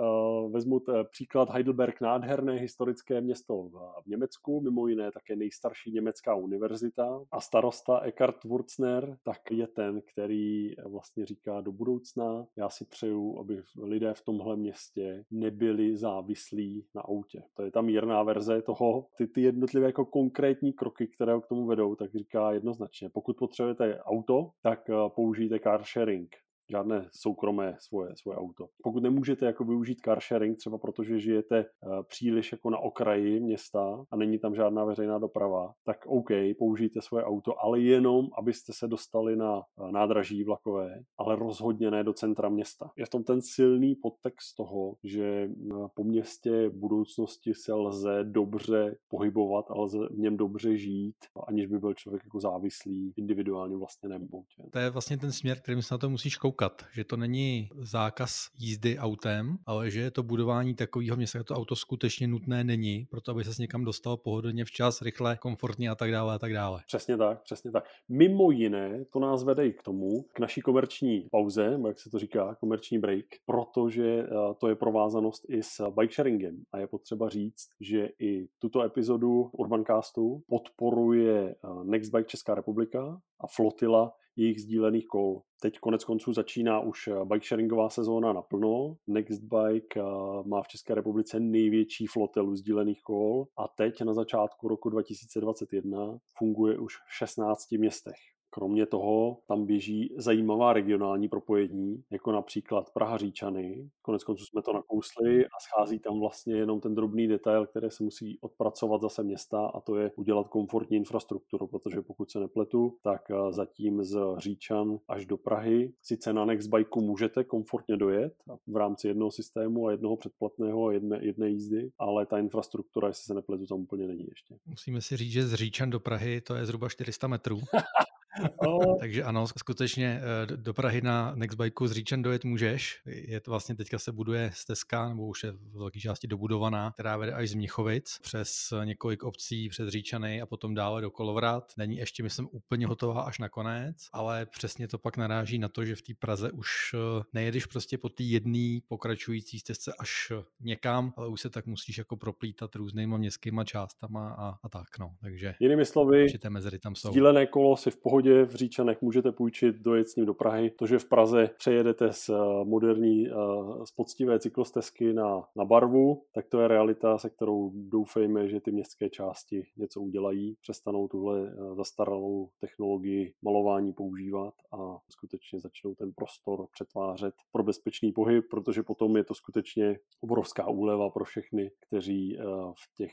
vezmu příklad Heidelberg, nádherné historické město v Německu, mimo jiné také nejstarší německá univerzita a starosta Eckhart Wurzner tak je ten, který vlastně říká do budoucna, já si přeju, aby lidé v tomhle městě nebyli závislí na autě. To je ta mírná verze toho, ty, ty jednotlivé jako konkrétní kroky, které k tomu vedou, tak říká jednoznačně, pokud potřebujete auto, tak eh, použijte car sharing žádné soukromé svoje, svoje auto. Pokud nemůžete jako využít car sharing, třeba protože žijete uh, příliš jako na okraji města a není tam žádná veřejná doprava, tak OK, použijte svoje auto, ale jenom, abyste se dostali na uh, nádraží vlakové, ale rozhodně ne do centra města. Je v tom ten silný podtext toho, že po městě budoucnosti se lze dobře pohybovat a lze v něm dobře žít, aniž by byl člověk jako závislý individuálně vlastně nebo. To je vlastně ten směr, kterým se na to musíš koukat koukat, že to není zákaz jízdy autem, ale že je to budování takového města, to auto skutečně nutné není, proto aby se někam dostal pohodlně včas, rychle, komfortně a tak dále a tak dále. Přesně tak, přesně tak. Mimo jiné, to nás vede i k tomu, k naší komerční pauze, jak se to říká, komerční break, protože eh, to je provázanost i s bike sharingem a je potřeba říct, že i tuto epizodu Urbancastu podporuje eh, Nextbike Česká republika a Flotila jejich sdílených kol. Teď konec konců začíná už eh, bike sharingová sezóna naplno. Nextbike eh, má v České republice největší flotelu sdílených kol a teď na začátku roku 2021 funguje už v 16 městech. Kromě toho tam běží zajímavá regionální propojení, jako například Praha Říčany. Konec konců jsme to nakousli a schází tam vlastně jenom ten drobný detail, který se musí odpracovat zase města a to je udělat komfortní infrastrukturu, protože pokud se nepletu, tak eh, zatím z Říčan až do Prahy sice na Nextbike můžete komfortně dojet v rámci jednoho systému a jednoho předplatného a jedné, jedné jízdy, ale ta infrastruktura, jestli se nepletu, tam úplně není ještě. Musíme si říct, že z Říčan do Prahy to je zhruba 400 metrů. Takže ano, skutečně eh, do Prahy na Nextbikeu z Říčan dojet můžeš. Je to vlastně teďka se buduje stezka, nebo už je v velké části dobudovaná, která vede až z Měchovic přes několik obcí přes Říčany a potom dále do Kolovrat. Není ještě, myslím, úplně hotová až na konec, ale přesně to pak naráží na to, že v té Praze už eh, nejedeš prostě po té jedné pokračující stezce až někam, ale už se tak musíš jako proplítat různýma městskýma částama a, a tak, no. Takže Jinými slovy, mezery tam jsou. Sdílené kolo si v pohodě pohodě v Říčanech můžete půjčit, dojet s ním do Prahy. To, že v Praze přejedete z eh, moderní, eh, z poctivé cyklostezky na, na barvu, tak to je realita, se kterou doufejme, že ty městské části něco udělají, přestanou tuhle eh, zastaralou technologii malování používat a skutečně začnou ten prostor přetvářet pro bezpečný pohyb, protože potom je to skutečně obrovská úleva pro všechny, kteří v těch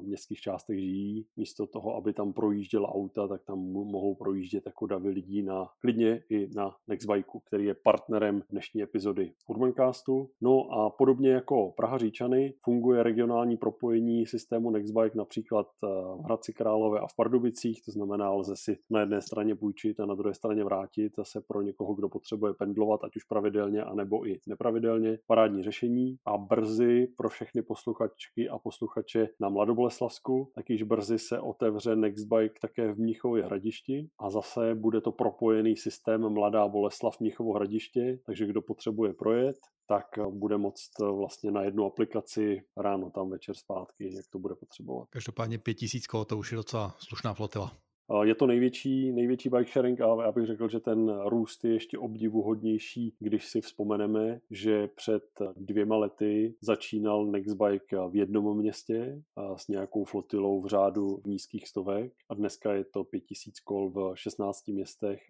městských částech žijí. Místo toho, aby tam projížděla auta, tak tam mohou projít projíždět jako davy lidí na klidně i na Nextbikeu, který je partnerem dnešní epizody Urbancastu. No a podobně jako Praha Říčany funguje regionální propojení systému Nextbike například eh, v Hradci Králové a v Pardubicích, to znamená, lze si na jedné straně půjčit a na druhé straně vrátit zase pro někoho, kdo potřebuje pendlovat, ať už pravidelně, anebo i nepravidelně, parádní řešení a brzy pro všechny posluchačky a posluchače na Mladoboleslavsku, tak již brzy se otevře Nextbike také v Mnichově hradišti a zase bude to propojený systém Mladá Boleslav Mnichovo hradiště, takže kdo potřebuje projet, tak bude moct vlastně na jednu aplikaci ráno tam večer zpátky, jak to bude potřebovat. Každopádně 5000 kol, to už je docela slušná flotila. Je to největší, největší bike sharing a já bych řekl, že ten růst je ještě obdivuhodnější, když si vzpomeneme, že před dvěma lety začínal Nextbike v jednom městě s nějakou flotilou v řádu nízkých stovek a dneska je to 5000 kol v 16 městech.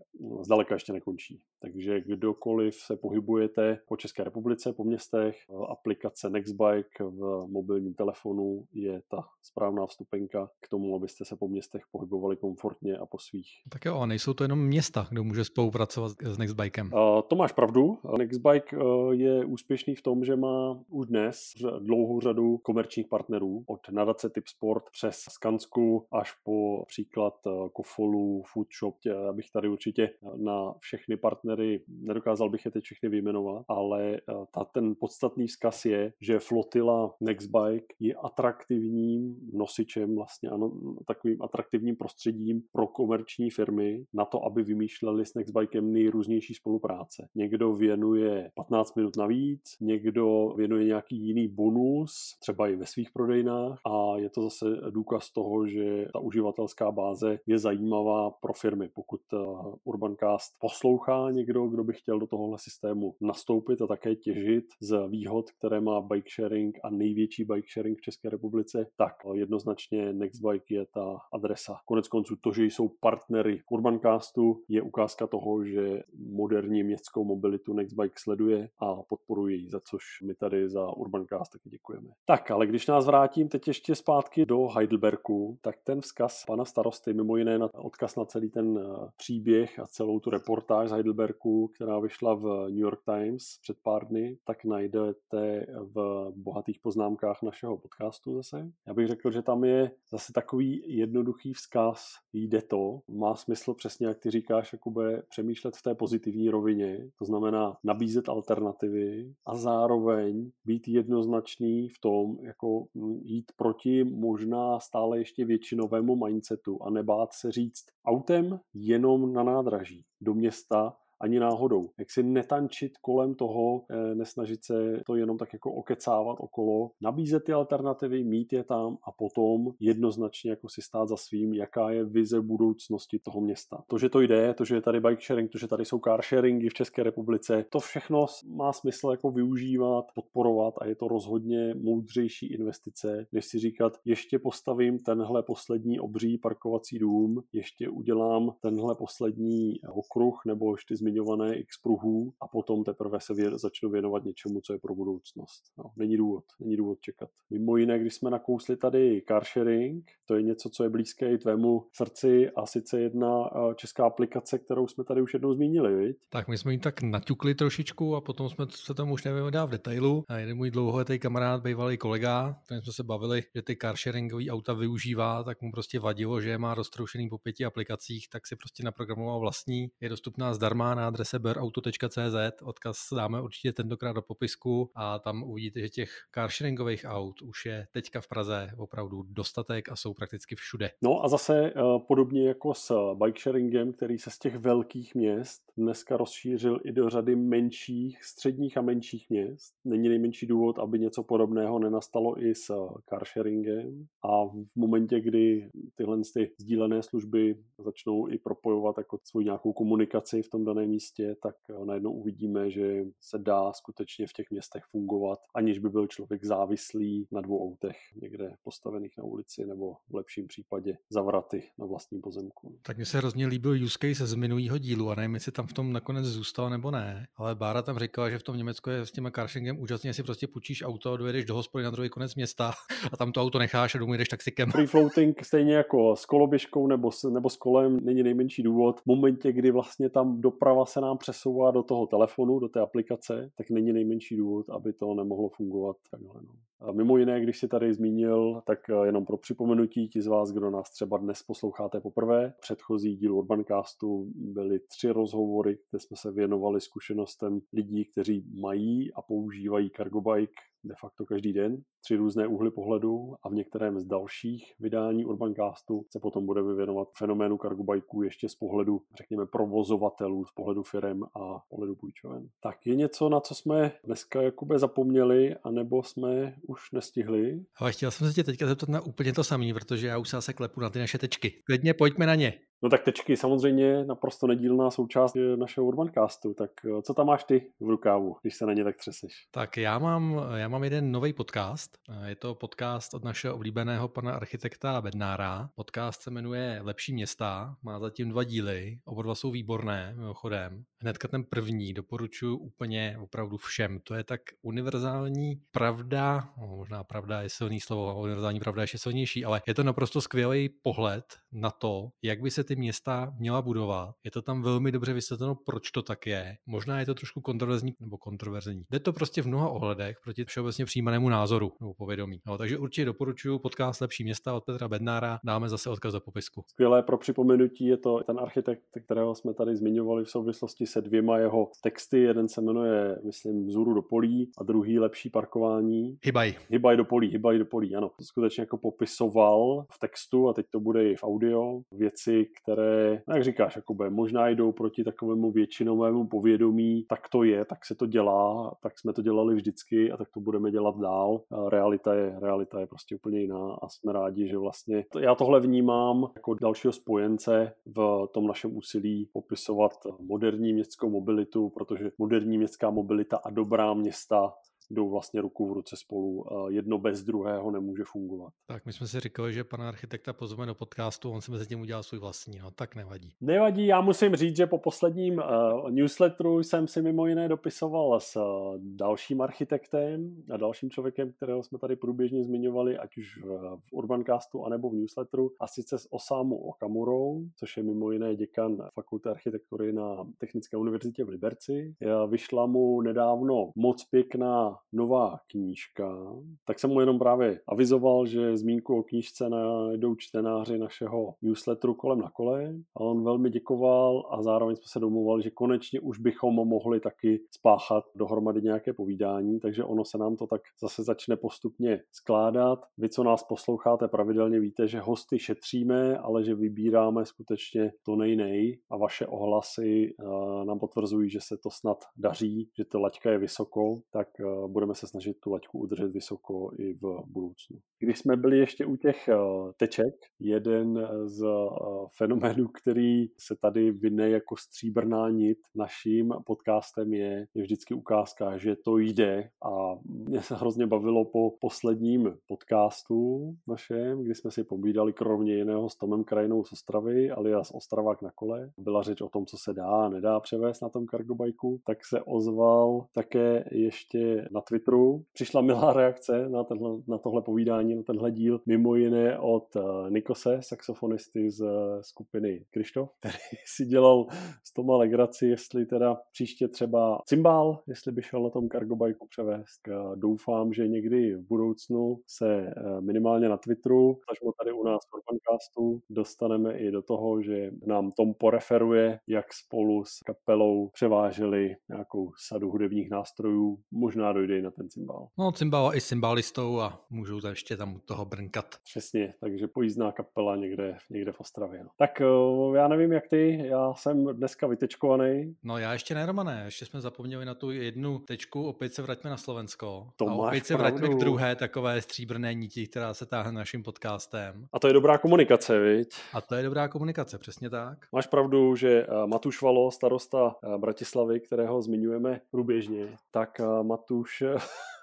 Zdaleka ještě nekončí. Takže kdokoliv se pohybujete po České republice, po městech, aplikace Nextbike v mobilním telefonu je ta správná vstupenka k tomu, abyste se po městech pohybovali komfortně komfortně a po svých. Tak jo, a nejsou to jenom města, kdo může spolupracovat s Nextbikem. Uh, to máš pravdu. Nextbike uh, je úspěšný v tom, že má už dnes dlouhou řadu komerčních partnerů, od nadace Tip Sport přes Skansku až po příklad uh, Kofolu, Foodshop. Já bych tady určitě na všechny partnery, nedokázal bych je teď všechny vyjmenovat, ale ta, ten podstatný vzkaz je, že flotila Nextbike je atraktivním nosičem, vlastně ano, takovým atraktivním prostředím pro komerční firmy na to, aby vymýšleli s Nextbikem nejrůznější spolupráce. Někdo věnuje 15 minut navíc, někdo věnuje nějaký jiný bonus, třeba i ve svých prodejnách a je to zase důkaz toho, že ta uživatelská báze je zajímavá pro firmy. Pokud eh, Urbancast poslouchá někdo, kdo by chtěl do tohohle systému nastoupit a také těžit z výhod, které má bike sharing a největší bike sharing v České republice, tak jednoznačně Nextbike je ta adresa. Konec konců to, že jsou partnery Urbancastu, je ukázka toho, že moderní městskou mobilitu Nextbike sleduje a podporuje ji, za což my tady za Urbancast taky děkujeme. Tak, ale když nás vrátím teď ještě zpátky do Heidelbergu, tak ten vzkaz pana starosty, mimo jiné na odkaz na celý ten eh, příběh a celou tu reportáž z Heidelbergu, která vyšla v New York Times před pár dny, tak najdete v bohatých poznámkách našeho podcastu zase. Já bych řekl, že tam je zase takový jednoduchý vzkaz, jde to, má smysl přesně, jak ty říkáš, Jakube, přemýšlet v té pozitivní rovině, to znamená nabízet alternativy a zároveň být jednoznačný v tom, jako jít proti možná stále ještě většinovému mindsetu a nebát se říct autem jenom na nádraží do města ani náhodou. Jak si netančit kolem toho, eh, nesnažit se to jenom tak jako okecávat okolo, nabízet ty alternativy, mít je tam a potom jednoznačně jako si stát za svým, jaká je vize budoucnosti toho města. To, že to jde, to, že je tady bike sharing, to, že tady jsou car sharingy v České republice, to všechno má smysl jako využívat, podporovat a je to rozhodně moudřejší investice, než si říkat, ještě postavím tenhle poslední obří parkovací dům, ještě udělám tenhle poslední okruh nebo ještě zmiňované x pruhů a potom teprve se vě, začnu věnovat něčemu, co je pro budoucnost. No, není důvod, není důvod čekat. Mimo jiné, když jsme nakousli tady car sharing, to je něco, co je blízké i tvému srdci a sice jedna eh, česká aplikace, kterou jsme tady už jednou zmínili, viď? Tak my jsme ji tak naťukli trošičku a potom jsme se tomu už nevím dát v detailu. A jeden můj dlouholetý kamarád, bývalý kolega, kterým jsme se bavili, že ty car sharingový auta využívá, tak mu prostě vadilo, že je má roztroušený po pěti aplikacích, tak si prostě naprogramoval vlastní. Je dostupná zdarma na adrese berauto.cz, odkaz dáme určitě tentokrát do popisku a tam uvidíte, že těch carsharingových aut už je teďka v Praze opravdu dostatek a jsou prakticky všude. No a zase uh, podobně jako s bike sharingem, který se z těch velkých měst dneska rozšířil i do řady menších, středních a menších měst. Není nejmenší důvod, aby něco podobného nenastalo i s carsharingem a v momentě, kdy tyhle ty sdílené služby začnou i propojovat jako svou nějakou komunikaci v tom daném místě, tak eh, najednou uvidíme, že se dá skutečně v těch městech fungovat, aniž by byl člověk závislý na dvou autech někde postavených na ulici nebo v lepším případě zavraty na vlastním pozemku. Tak mi se hrozně líbil use case z minulého dílu a nevím, jestli tam v tom nakonec zůstal nebo ne, ale Bára tam říkala, že v tom Německu je s tím carshingem úžasně si prostě půjčíš auto, dojedeš do hospody na druhý konec města a tam to auto necháš a domů jdeš taxikem. Free floating stejně jako s koloběžkou nebo s, nebo s kolem není nejmenší důvod. V momentě, kdy vlastně tam doprava zpráva se nám přesouvá do toho telefonu, do té aplikace, tak není nejmenší důvod, aby to nemohlo fungovat takhle. No. A mimo jiné, když si tady zmínil, tak eh, jenom pro připomenutí ti z vás, kdo nás třeba dnes posloucháte poprvé, předchozí díl Urbancastu byly tři rozhovory, kde jsme se věnovali zkušenostem lidí, kteří mají a používají cargo bike de facto každý den, tři různé úhly pohledu a v některém z dalších vydání Urbancastu se potom budeme věnovat fenoménu kargobajků ještě z pohledu, řekněme, provozovatelů, z pohledu firem a pohledu půjčoven. Tak je něco, na co jsme dneska Jakube zapomněli, anebo jsme už nestihli? Ale chtěl jsem se tě teďka zeptat na úplně to samé, protože já už se zase klepu na ty naše tečky. Klidně pojďme na ně. No tak tečky samozřejmě naprosto nedílná součást našeho Urbancastu. Tak eh, co tam máš ty v rukávu, když se na ně tak třeseš? Tak já mám, já mám jeden nový podcast. Je to podcast od našeho oblíbeného pana architekta Bednára. Podcast se jmenuje Lepší města, má zatím dva díly, oba dva jsou výborné, mimochodem. Hnedka ten první doporučuji úplně opravdu všem. To je tak univerzální pravda, no, možná pravda je silný slovo, univerzální pravda je ještě silnější, ale je to naprosto skvělý pohled na to, jak by se ty města měla budovat. Je to tam velmi dobře vysvětleno, proč to tak je. Možná je to trošku kontroverzní nebo kontroverzní. Jde to prostě v mnoha ohledech proti všeobecně přijímanému názoru nebo povědomí. No, takže určitě doporučuji podcast Lepší města od Petra Bednára. Dáme zase odkaz do popisku. Skvělé pro připomenutí je to ten architekt, kterého jsme tady zmiňovali v souvislosti se dvěma jeho texty. Jeden se jmenuje, myslím, Vzůru do polí a druhý Lepší parkování. Hybaj. Hybaj do polí, hybaj do polí, ano. Skutečně jako popisoval v textu a teď to bude i v audio věci, které, no jak říkáš, Jakube, možná jdou proti takovému většinovému povědomí, tak to je, tak se to dělá, tak jsme to dělali vždycky a tak to budeme dělat dál. Realita je, realita je prostě úplně jiná a jsme rádi, že vlastně já tohle vnímám jako dalšího spojence v tom našem úsilí popisovat moderní městskou mobilitu, protože moderní městská mobilita a dobrá města jdou vlastně ruku v ruce spolu. Jedno bez druhého nemůže fungovat. Tak my jsme si říkali, že pana architekta pozveme do podcastu, on si mezi tím udělal svůj vlastní, no tak nevadí. Nevadí, já musím říct, že po posledním uh, newsletteru jsem si mimo jiné dopisoval s uh, dalším architektem a dalším člověkem, kterého jsme tady průběžně zmiňovali, ať už v, v Urbancastu anebo v newsletteru, a sice s Osámu Okamurou, což je mimo jiné děkan fakulty architektury na Technické univerzitě v Liberci. Vyšla mu nedávno moc pěkná nová knížka, tak jsem mu jenom právě avizoval, že zmínku o knížce najdou čtenáři našeho newsletteru kolem na kole a on velmi děkoval a zároveň jsme se domluvali, že konečně už bychom mohli taky spáchat dohromady nějaké povídání, takže ono se nám to tak zase začne postupně skládat. Vy, co nás posloucháte pravidelně, víte, že hosty šetříme, ale že vybíráme skutečně to nej-nej a vaše ohlasy eh, nám potvrzují, že se to snad daří, že ta laťka je vysoko, tak eh, budeme se snažit tu laťku udržet vysoko i v budoucnu. Když jsme byli ještě u těch eh, teček, jeden z eh, fenoménů, který se tady vyne jako stříbrná nit naším podcastem je, je vždycky ukázka, že to jde a mě se hrozně bavilo po posledním podcastu našem, kdy jsme si povídali kromě jiného s Tomem Krajinou z Ostravy, alias Ostravák na kole. Byla řeč o tom, co se dá a nedá převést na tom kargobajku, tak se ozval také ještě na Twitteru. Přišla milá reakce na, tenhle, na tohle povídání, na tenhle díl, mimo jiné od uh, Nikose, saxofonisty z uh, skupiny Krištof, který si dělal z Toma legraci, jestli teda příště třeba cymbál, jestli by šel na tom kargobajku převést. Uh, doufám, že někdy v budoucnu se minimálně na Twitteru, tažmo tady u nás v Urbancastu, dostaneme i do toho, že nám Tom poreferuje, jak spolu s kapelou převáželi nějakou sadu hudebních nástrojů, možná dojde i na ten cymbál. No, cymbál i cymbalistou a můžou tam ještě tam toho brnkat. Přesně, takže pojízdná kapela někde, někde v Ostravě. No. Tak eh, já nevím, jak ty, já jsem dneska vytečkovaný. No já ještě ne, Romane, ještě jsme zapomněli na tu jednu tečku, opět se vraťme na Slovensko. To a opět se vraťme k druhé takové stříbrné niti, která se táhne naším podcastem. A to je dobrá komunikace, viď? A to je dobrá komunikace, přesně tak. Máš pravdu, že eh, Matuš Valo, starosta eh, Bratislavy, kterého zmiňujeme průběžně, tak Matuš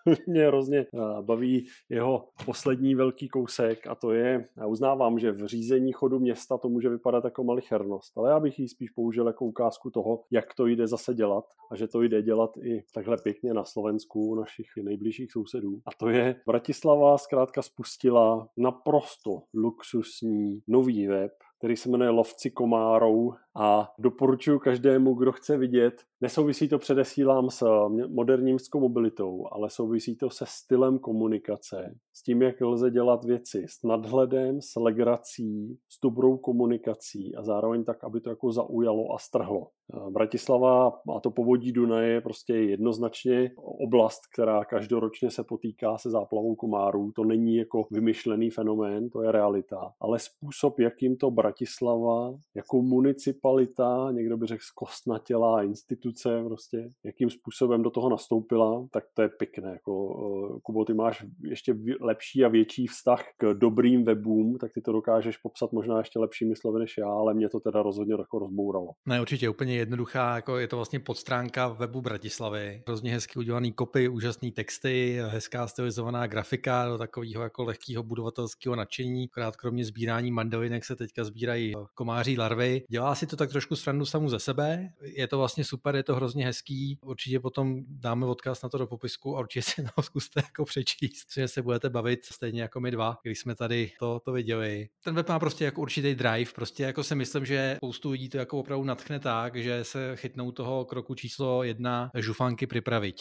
mě hrozně eh, baví jeho poslední velký kousek a to je, já uznávám, že v řízení chodu města to může vypadat jako malichernost, ale já bych ji spíš použil jako ukázku toho, jak to jde zase dělat a že to jde dělat i takhle pěkně na Slovensku, našich nejbližších sousedů. A to je, Bratislava zkrátka spustila naprosto luxusní nový web, který se jmenuje Lovci komárou a doporučuji každému, kdo chce vidět. Nesouvisí to předesílám s moderní městskou mobilitou, ale souvisí to se stylem komunikace, s tím, jak lze dělat věci s nadhledem, s legrací, s dobrou komunikací a zároveň tak, aby to jako zaujalo a strhlo. Bratislava a to povodí Dunaje je prostě jednoznačně oblast, která každoročně se potýká se záplavou komárů. To není jako vymyšlený fenomén, to je realita. Ale způsob, jakým to Bratislava jako municipalita, někdo by řekl zkostnatělá instituce, prostě, jakým způsobem do toho nastoupila, tak to je pěkné. Jako, eh, Kubo, ty máš ještě lepší a větší vztah k dobrým webům, tak ty to dokážeš popsat možná ještě lepšími slovy než já, ale mě to teda rozhodně jako rozbouralo. Ne, určitě úplně jednoduchá, jako je to vlastně podstránka webu Bratislavy. Hrozně hezky udělaný kopy, úžasné texty, hezká stylizovaná grafika do takového jako lehkého budovatelského nadšení. Krát kromě sbírání mandelinek se teďka sbírají komáří larvy. Dělá si to tak trošku srandu samu ze sebe. Je to vlastně super, je to hrozně hezký. Určitě potom dáme odkaz na to do popisku a určitě si to zkuste jako přečíst, že se budete bavit stejně jako my dva, když jsme tady to, to viděli. Ten web má prostě jako určitý drive, prostě jako si myslím, že spoustu lidí to jako opravdu natchne tak, že se chytnou toho kroku číslo jedna žufánky připravit.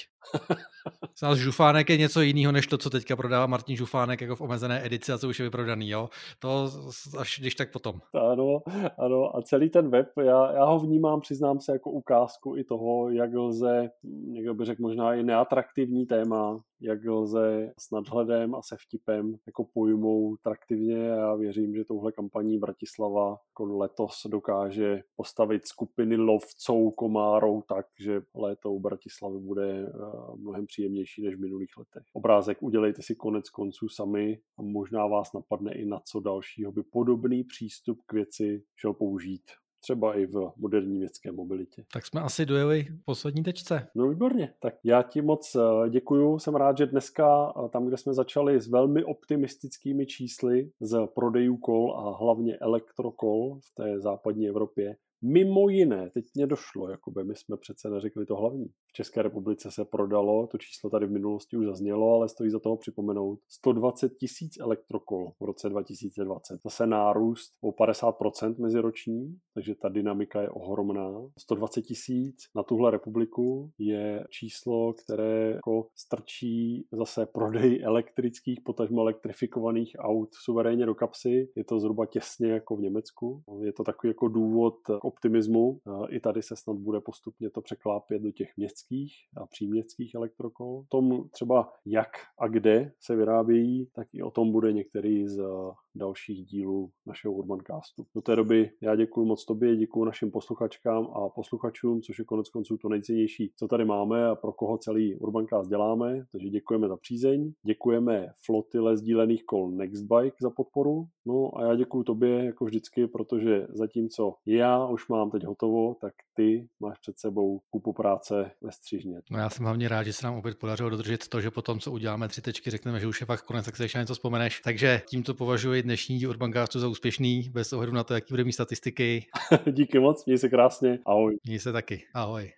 Znamená, žufánek je něco jiného, než to, co teďka prodává Martin Žufánek jako v omezené edici a co už je vyprodaný, jo? To až když tak potom. Ano, ano a celý ten web, já, já ho vnímám, přiznám se, jako ukázku i toho, jak lze, někdo by řekl možná i neatraktivní téma, jak lze s nadhledem a se vtipem jako pojmout atraktivně a já věřím, že touhle kampaní Bratislava jako letos dokáže postavit skupiny lovců komárou tak, že léto u Bratislavy bude eh, mnohem příjemnější než v minulých letech. Obrázek udělejte si konec konců sami a možná vás napadne i na co dalšího by podobný přístup k věci šel použít třeba i v moderní městské mobilitě. Tak jsme asi dojeli poslední tečce. No výborně, tak já ti moc eh, děkuju. Jsem rád, že dneska eh, tam, kde jsme začali s velmi optimistickými čísly z prodejů kol a hlavně elektrokol v té západní Evropě, Mimo jiné, teď mě došlo, jakoby my jsme přece neřekli to hlavní. V České republice se prodalo, to číslo tady v minulosti už zaznělo, ale stojí za toho připomenout, 120 tisíc elektrokol v roce 2020. Zase nárůst o 50% meziroční, takže ta dynamika je ohromná. 120 tisíc na tuhle republiku je číslo, které jako strčí zase prodej elektrických, potažmo elektrifikovaných aut suverénně do kapsy. Je to zhruba těsně jako v Německu. Je to takový jako důvod optimismu. I tady se snad bude postupně to překlápět do těch městských a příměstských elektrokol. Tom třeba jak a kde se vyrábějí, tak i o tom bude některý z dalších dílů našeho Urbancastu. Do té doby já děkuji moc tobě, děkuji našim posluchačkám a posluchačům, což je konec konců to nejcennější, co tady máme a pro koho celý Urbancast děláme. Takže děkujeme za přízeň, děkujeme flotile sdílených kol Nextbike za podporu. No a já děkuji tobě jako vždycky, protože zatímco já už mám teď hotovo, tak ty máš před sebou kupu práce ve střižně. No já jsem hlavně rád, že se nám opět podařilo dodržet to, že potom, co uděláme tři tečky, řekneme, že už je fakt konec, tak se ještě něco vzpomeneš. Takže tímto považuji dnešní Urbancastu za úspěšný, bez ohledu na to, jaký bude mít statistiky. Díky moc, měj se krásně, ahoj. Měj se taky, ahoj.